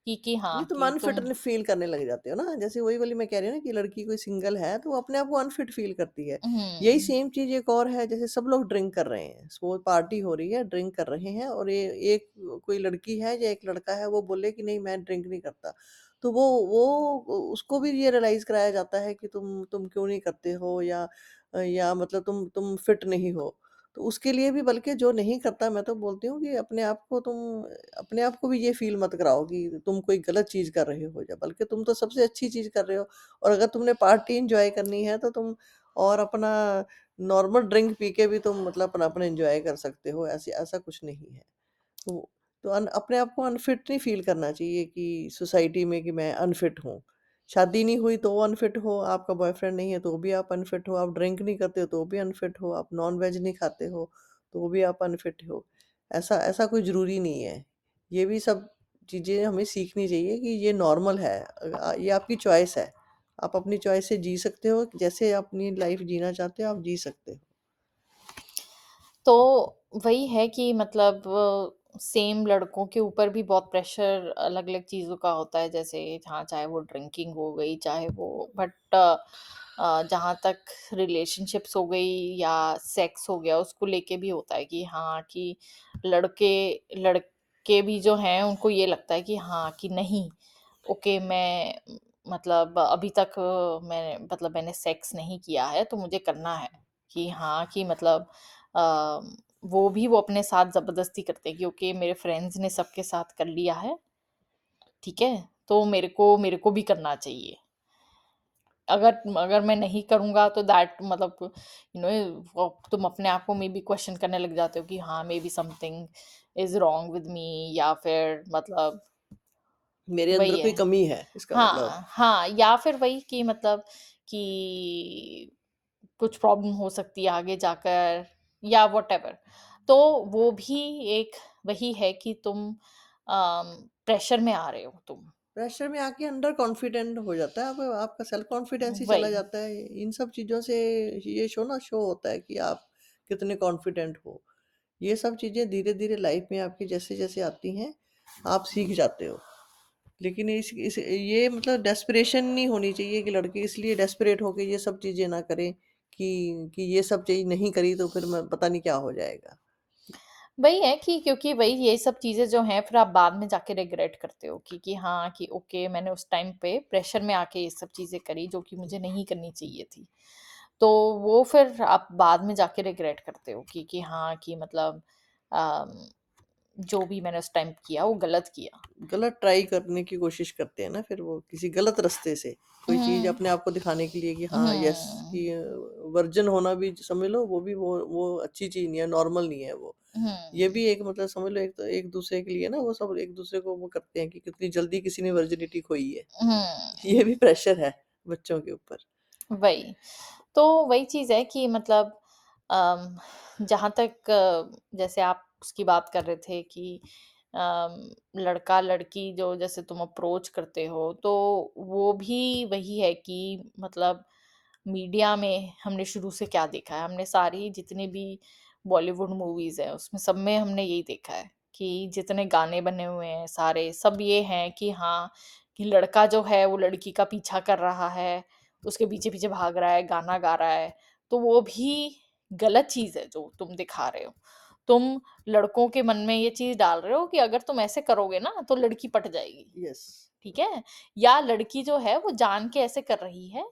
कि कि नहीं हाँ, तुम कि अनफिट तुम फ़ील करने लग जाते हो ना, जैसे वही वाली मैं कह रही हूँ ना कि लड़की कोई सिंगल है, तो वो अपने आप को अनफिट फ़ील करती है। यही हुँ, सेम चीज़ एक और है, जैसे सब लोग ड्रिंक कर रहे हैं, सो पार्टी हो रही है, ड्रिंक कर रहे हैं और ये एक कोई लड़की है या एक लड़का है, वो बोले कि नहीं मैं ड्रिंक नहीं करता। तो वो वो उसको भी ये रियलाइज़ कराया जाता है कि तुम तुम क्यों नहीं करते हो या या मतलब तुम तुम फिट नहीं हो। तो उसके लिए भी बल्कि जो नहीं करता मैं तो बोलती हूँ कि अपने आप को तुम अपने आप को भी ये फ़ील मत कराओ कि तुम कोई गलत चीज़ कर रहे हो या बल्कि तुम तो सबसे अच्छी चीज़ कर रहे हो और अगर तुमने पार्टी एन्जॉय करनी है तो तुम और अपना नॉर्मल ड्रिंक पी के भी तुम मतलब अपना अपना एन्जॉय कर सकते हो, ऐसे ऐसा कुछ नहीं है। तो तो अपने आप को अनफिट नहीं फ़ील करना चाहिए कि सोसाइटी में कि मैं अनफिट हूँ। शादी नहीं हुई तो अनफिट हो, आपका बॉयफ्रेंड नहीं है तो भी आप अनफिट हो, आप ड्रिंक नहीं करते हो तो भी अनफिट हो, आप नॉन-वेज नहीं खाते हो तो भी आप अनफिट हो। ऐसा ऐसा कोई ज़रूरी नहीं है। ये भी सब चीज़ें हमें सीखनी चाहिए कि ये नॉर्मल है। ये आपकी चॉइस है। आप अपनी चॉइस से जी सकते हो, जैसे अपनी लाइफ़ जीना चाहते हो आप जी सकते हो। तो वही है कि मतलब सेम लड़कों के ऊपर भी बहुत प्रेशर अलग-अलग चीज़ों का होता है, जैसे हाँ, चाहे वो ड्रिंकिंग हो गई, चाहे वो बट जहाँ तक रिलेशनशिप्स हो गई या सेक्स हो गया, उसको लेके भी होता है कि हाँ, कि लड़के लड़के भी जो हैं, उनको ये लगता है कि हाँ, कि नहीं, ओके मैं मतलब अभी तक मैं मतलब मैंने सेक्स नहीं किया है, तो मुझे करना है। कि हाँ, कि मतलब वो भी वो अपने साथ ज़बरदस्ती करते हैं क्योंकि मेरे फ्रेंड्स ने सबके साथ कर लिया है, ठीक है? तो मेरे को मेरे को भी करना चाहिए। अगर अगर मैं नहीं करूँगा तो दैट मतलब यू नो तुम अपने आप को मेबी क्वेश्चन करने लग जाते हो कि हाँ, maybe something is wrong with me या फिर मतलब मेरे अंदर कोई है। कमी है, इसका हाँ मतलब। हाँ, या फिर वही कि मतलब कि कुछ प्रॉब्लम हो सकती है आगे जाकर या व्हाटएवर। तो वो भी एक वही है कि तुम प्रेशर में आ रहे हो तुम। प्रेशर में आके अंडर कॉन्फिडेंट हो जाता है, आप आपका सेल्फ कॉन्फिडेंस ही चला वही। जाता है। इन सब चीज़ों से ये शो ना शो होता है कि आप कितने कॉन्फिडेंट हो। ये सब चीज़ें धीरे-धीरे लाइफ में आपकी जैसे-जैसे आती हैं, आप सीख जाते हो। लेकिन इस इस ये मतलब डेस्परेशन नहीं होनी चाहिए कि लड़के इसलिए डेस्परेट होके ये सब चीज़ें ना करें कि कि ये सब चीज़ नहीं करी तो फिर मैं पता नहीं क्या हो जाएगा। वही है कि क्योंकि वही ये सब चीज़ें जो हैं फिर आप बाद में जाके रिग्रेट करते हो कि कि हाँ, कि ओके मैंने उस टाइम पे प्रेशर में आके ये सब चीज़ें करी जो कि मुझे नहीं करनी चाहिए थी। तो वो फिर आप बाद में जाके रिग्रेट करते हो कि कि हाँ, कि मतलब अम, जो भी मैंने उस टाइम किया वो गलत किया। गलत ट्राई करने की कोशिश करते हैं ना फिर वो किसी गलत रास्ते से कोई चीज़ हुँ, अपने आप को दिखाने के लिए कि हाँ यस हुँ, कि वर्जिन होना भी समझ लो वो भी वो वो अच्छी चीज़ नहीं है नॉर्मल नहीं है वो ये हुँ, भी एक मतलब समझ लो एक तो एक दूसरे के लिए ना वो सब एक दूसरे को वो करते हैं कि कितनी जल्दी किसी ने वर्जिनिटी खोई है हुँ। ये भी प्रेशर है बच्चों के ऊपर। वही। तो वही चीज़ है कि मतलब अम, जहाँ तक जैसे आप उसकी बात कर रहे थे कि अम, लड़का-लड़की जो जैसे तुम अप्रोच करते हो, तो वो भी वही है कि मतलब मीडिया में हमने शुरू से क्या देखा है, हमने सारी जितनी भी बॉलीवुड मूवीज़ हैं, उसमें सब में हमने यही देखा है कि जितने गाने बने हुए हैं सारे, सब ये हैं कि हाँ, कि लड़का जो है वो लड़की का पीछा कर रहा है, उसके पीछे-पीछे भाग रहा है, गाना गा रहा है, तो वो भी गलत चीज़ है जो तुम दिखा रहे हो। तुम लड़कों के मन में ये चीज़ डाल रहे हो कि अगर तुम ऐसे करोगे ना, तो लड़की पट जाएगी। यस। ठीक है? या लड़की जो है वो जान के ऐसे कर रही है,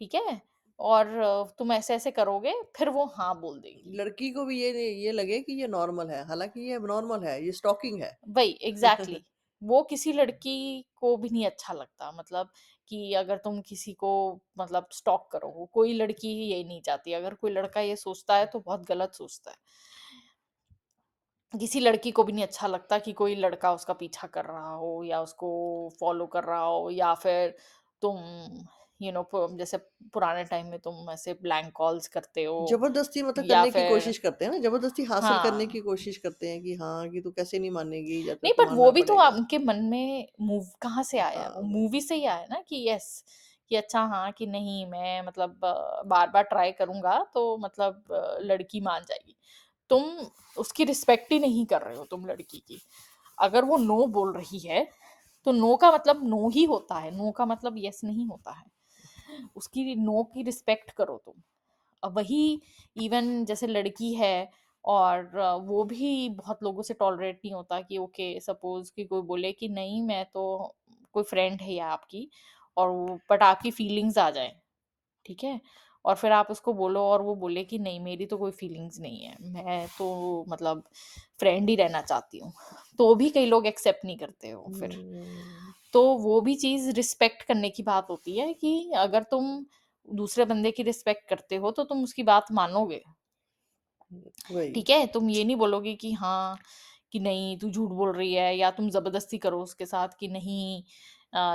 ठीक है? और तुम ऐसे-ऐसे करोगे, फिर वो हाँ बोल देगी। लड़की को भी ये ये लगे कि ये नॉर्मल है, हालाँकि ये नॉर्मल है, ये स्टॉकिंग है। वही, एग्ज़ैक्टली exactly. <laughs> वो किसी लड़की को भी नहीं अच्छा लगता मतलब कि अगर तुम किसी को मतलब स्टॉक करो, कोई लड़की ये नहीं चाहती, अगर कोई लड़का ये सोचता है तो बहुत गलत सोचता है। किसी लड़की को भी नहीं अच्छा लगता कि कोई लड़का उसका पीछा कर रहा हो या उसको फ़ॉलो कर रहा हो या फिर तुम यू नो प जैसे पुराने टाइम में तुम ऐसे ब्लैंक कॉल्स करते हो ज़बरदस्ती मतलब या करने की फिर कोशिश करते हैं ना, ज़बरदस्ती हासिल करने हाँ। की कोशिश करते हैं कि हाँ, कि तू कैसे नहीं मानेगी या तेरे नहीं को बट वो मानना भी तो पड़ेगा। उनके मन में मूव कहाँ से आया है? वो। मूवी से ही आया है ना कि यस कि अच्छा हाँ, कि नहीं मैं मतलब बार-बार ट्राई करूँगा तो मतलब लड़की मान जाएगी। तुम उसकी रिस्पेक्ट ही नहीं कर रहे हो तुम लड़की की। अगर वो नो बोल रही है, तो नो का मतलब नो ही होता है, नो का मतलब येस नहीं होता है। उसकी नो की रिस्पेक्ट करो तुम। अब वही इवन जैसे लड़की है और वो भी बहुत लोगों से टॉलरेट नहीं होता कि ओके सपोज़ कि कोई बोले कि नहीं मैं तो कोई फ्रेंड है या आपकी और वो बट आपकी फीलिंग्स आ जाए ठीक है? और फिर आप उसको बोलो और वो बोले कि नहीं मेरी तो कोई फीलिंग्स नहीं है, मैं तो मतलब फ्रेंड ही रहना चाहती हूँ, तो भी कई लोग एक्सेप्ट नहीं करते हो फिर। तो वो भी चीज़ रिस्पेक्ट करने की बात होती है कि अगर तुम दूसरे बंदे की रिस्पेक्ट करते हो, तो तुम उसकी बात मानोगे। वही। ठीक है? तुम ये नहीं बोलोगे कि हाँ, कि नहीं तू झूठ बोल रही है या तुम ज़बरदस्ती करो उसके साथ कि नहीं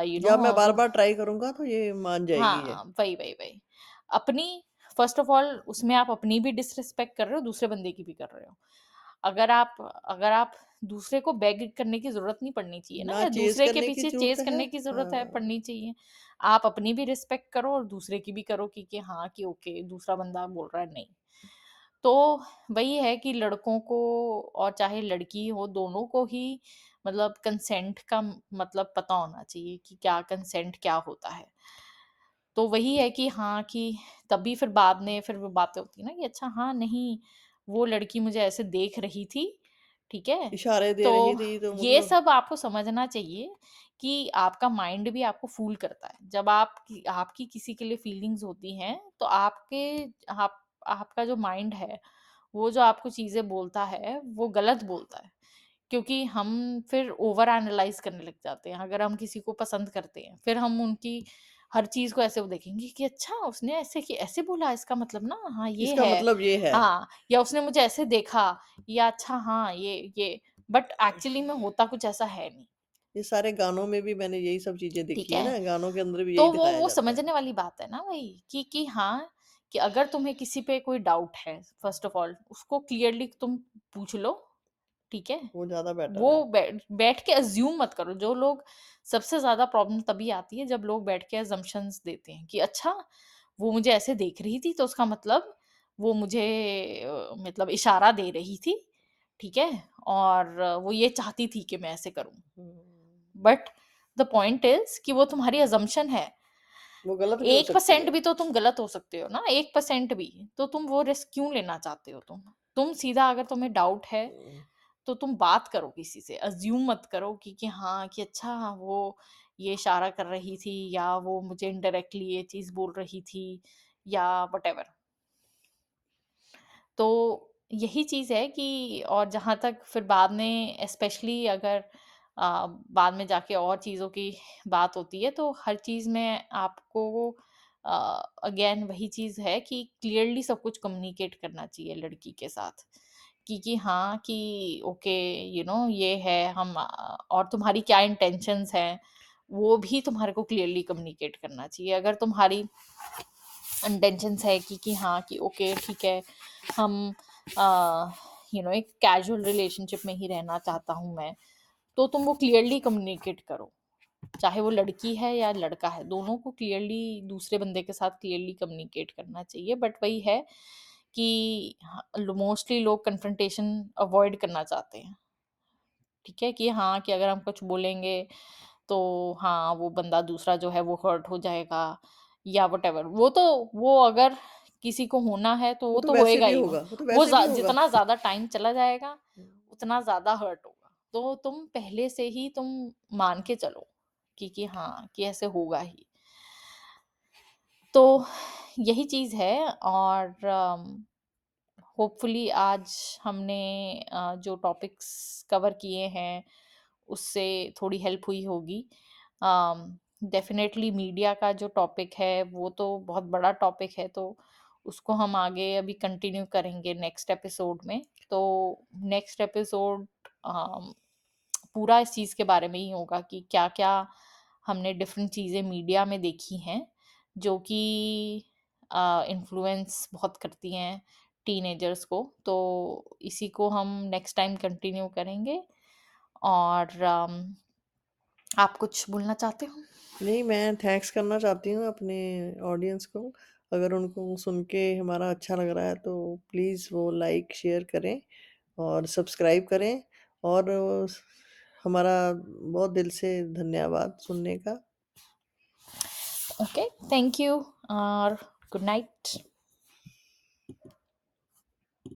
यू या मैं बार-बार ट्राई करूँगा तो ये मान जाएगी ये। हाँ, वही, वही, वही। अपनी फ़र्स्ट ऑफ़ ऑल उसमें आप अपनी भी डिसरिस्पेक्ट कर रहे हो, दूसरे बंदे की भी कर रहे हो। अगर आप अगर आप दूसरे को बैग करने की ज़रूरत नहीं पड़नी चाहिए ना ना दूसरे के पीछे चेज़ करने की ज़रूरत है हाँ। पड़नी चाहिए। आप अपनी भी रिस्पेक्ट करो और दूसरे की भी करो कि, कि हाँ, कि ओके दूसरा बंदा बोल रहा है नहीं। तो वही है कि लड़कों को और चाहे लड़की हो दोनों को ही मतलब कंसेंट का मतलब पता होना चाहिए कि क्या कंसेंट क्या होता है। तो वही है कि हाँ, कि तभी फिर बाद में फिर वो बातें होती हैं ना कि अच्छा हाँ, नहीं वो लड़की मुझे ऐसे देख रही थी, ठीक है? इशारे दे तो रही थी तो ये मतलब सब आपको समझना चाहिए कि आपका माइंड भी आपको फ़ूल करता है। जब आपकी आपकी किसी के लिए फीलिंग्स होती हैं, तो आपके आप आपका जो माइंड है, वो जो आपको चीज़ें बोलता है, वो गलत बोलता है। क्योंकि हम फिर ओवर एनालाइज़ करने लग जाते हैं। अगर हम किसी को पसंद करते हैं, फिर हम उनकी हर चीज़ को ऐसे वो देखेंगे कि अच्छा उसने ऐसे कि ऐसे बोला इसका मतलब ना हाँ, ये इसका है। मतलब ये है। हाँ, या उसने मुझे ऐसे देखा या अच्छा हाँ, ये ये बट एक्चुअली में होता कुछ ऐसा है नहीं। ये सारे गानों में भी मैंने यही सब चीज़ें ठीक देखी है है? ना, गानों के अंदर भी तो यही वो दिखाया वो जाता है। समझने वाली बात है ना वही कि कि हाँ, कि अगर तुम्हें किसी पे कोई डाउट है, फ़र्स्ट ऑफ़ ऑल उसको क्लियरली तुम पूछ लो, ठीक है? वो ज़्यादा बेटर है। वो बैठ बैठ के अज़्यूम मत करो। जो लोग सबसे ज़्यादा प्रॉब्लम तभी आती है जब लोग बैठ के असम्पशन्स देते हैं कि अच्छा, वो मुझे ऐसे देख रही थी तो उसका मतलब वो मुझे अ, मतलब इशारा दे रही थी, ठीक है? और वो ये चाहती थी कि मैं ऐसे करूँ। बट द पॉइंट इज़ कि वो तुम्हारी असम्पशन है। वो गलत भी हो सकती 1% है। भी तो तुम गलत हो सकते हो ना, एक परसेंट भी, तो तुम वो रिस्क क्यों लेना चाहते हो तुम? तुम सीधा अगर तुम्हें डाउट है, हुँ। तो तुम बात करो किसी से, अज़्यूम मत करो कि कि हाँ, कि अच्छा वो ये इशारा कर रही थी या वो मुझे इनडायरेक्टली ये चीज़ बोल रही थी या व्हाटएवर। तो यही चीज़ है कि और जहाँ तक फिर बाद में स्पेशली अगर अ, बाद में जाके और चीज़ों की बात होती है, तो हर चीज़ में आपको अगेन वही चीज़ है कि क्लियरली सब कुछ कम्युनिकेट करना चाहिए लड़की के साथ। कि कि हाँ, कि ओके यू नो ये है हम और तुम्हारी क्या इंटेंशंस हैं वो भी तुम्हारे को क्लियरली कम्युनिकेट करना चाहिए। अगर तुम्हारी इंटेंशंस है कि कि हाँ कि ओके ठीक है हम यू नो एक कैजुअल रिलेशनशिप में ही रहना चाहता हूँ मैं तो तुम वो क्लियरली कम्युनिकेट करो। चाहे वो लड़की है या लड़का है दोनों को क्लियरली दूसरे बंदे के साथ क्लियरली कम्युनिकेट करना चाहिए बट वही है कि मोस्टली लोग कन्फ्रंटेशन अवॉइड करना चाहते हैं। ठीक है कि हाँ कि अगर हम कुछ बोलेंगे तो हाँ वो बंदा दूसरा जो है वो हर्ट हो जाएगा या वट एवर वो तो वो अगर किसी को होना है तो वो, वो तो, तो होएगा ही। होगा वो तो वो होगा। जितना ज़्यादा टाइम चला जाएगा हम्म। उतना ज़्यादा हर्ट होगा। तो तुम पहले से ही तुम मान के चलो कि कि हाँ कि ऐसे होगा ही। तो यही चीज़ है और होपफुली आज हमने जो टॉपिक्स कवर किए हैं, उससे थोड़ी हेल्प हुई होगी। डेफिनेटली मीडिया का जो टॉपिक है, वो तो बहुत बड़ा टॉपिक है तो उसको हम आगे अभी कंटिन्यू करेंगे नेक्स्ट एपिसोड में। तो नेक्स्ट एपिसोड पूरा इस चीज़ के बारे में ही होगा कि क्या क्या हमने डिफरेंट चीज़ें मीडिया में देखी हैं। जो कि इन्फ्लुएंस बहुत करती हैं टीनेजर्स को तो इसी को हम नेक्स्ट टाइम कंटिन्यू करेंगे। और आप कुछ बोलना चाहते हो? नहीं, मैं थैंक्स करना चाहती हूँ अपने ऑडियंस को। अगर उनको सुन के हमारा अच्छा लग रहा है तो प्लीज़ वो लाइक शेयर करें और सब्सक्राइब करें। और, हमारा बहुत दिल से धन्यवाद सुनने का। ओके थैंक यू और गुड नाइट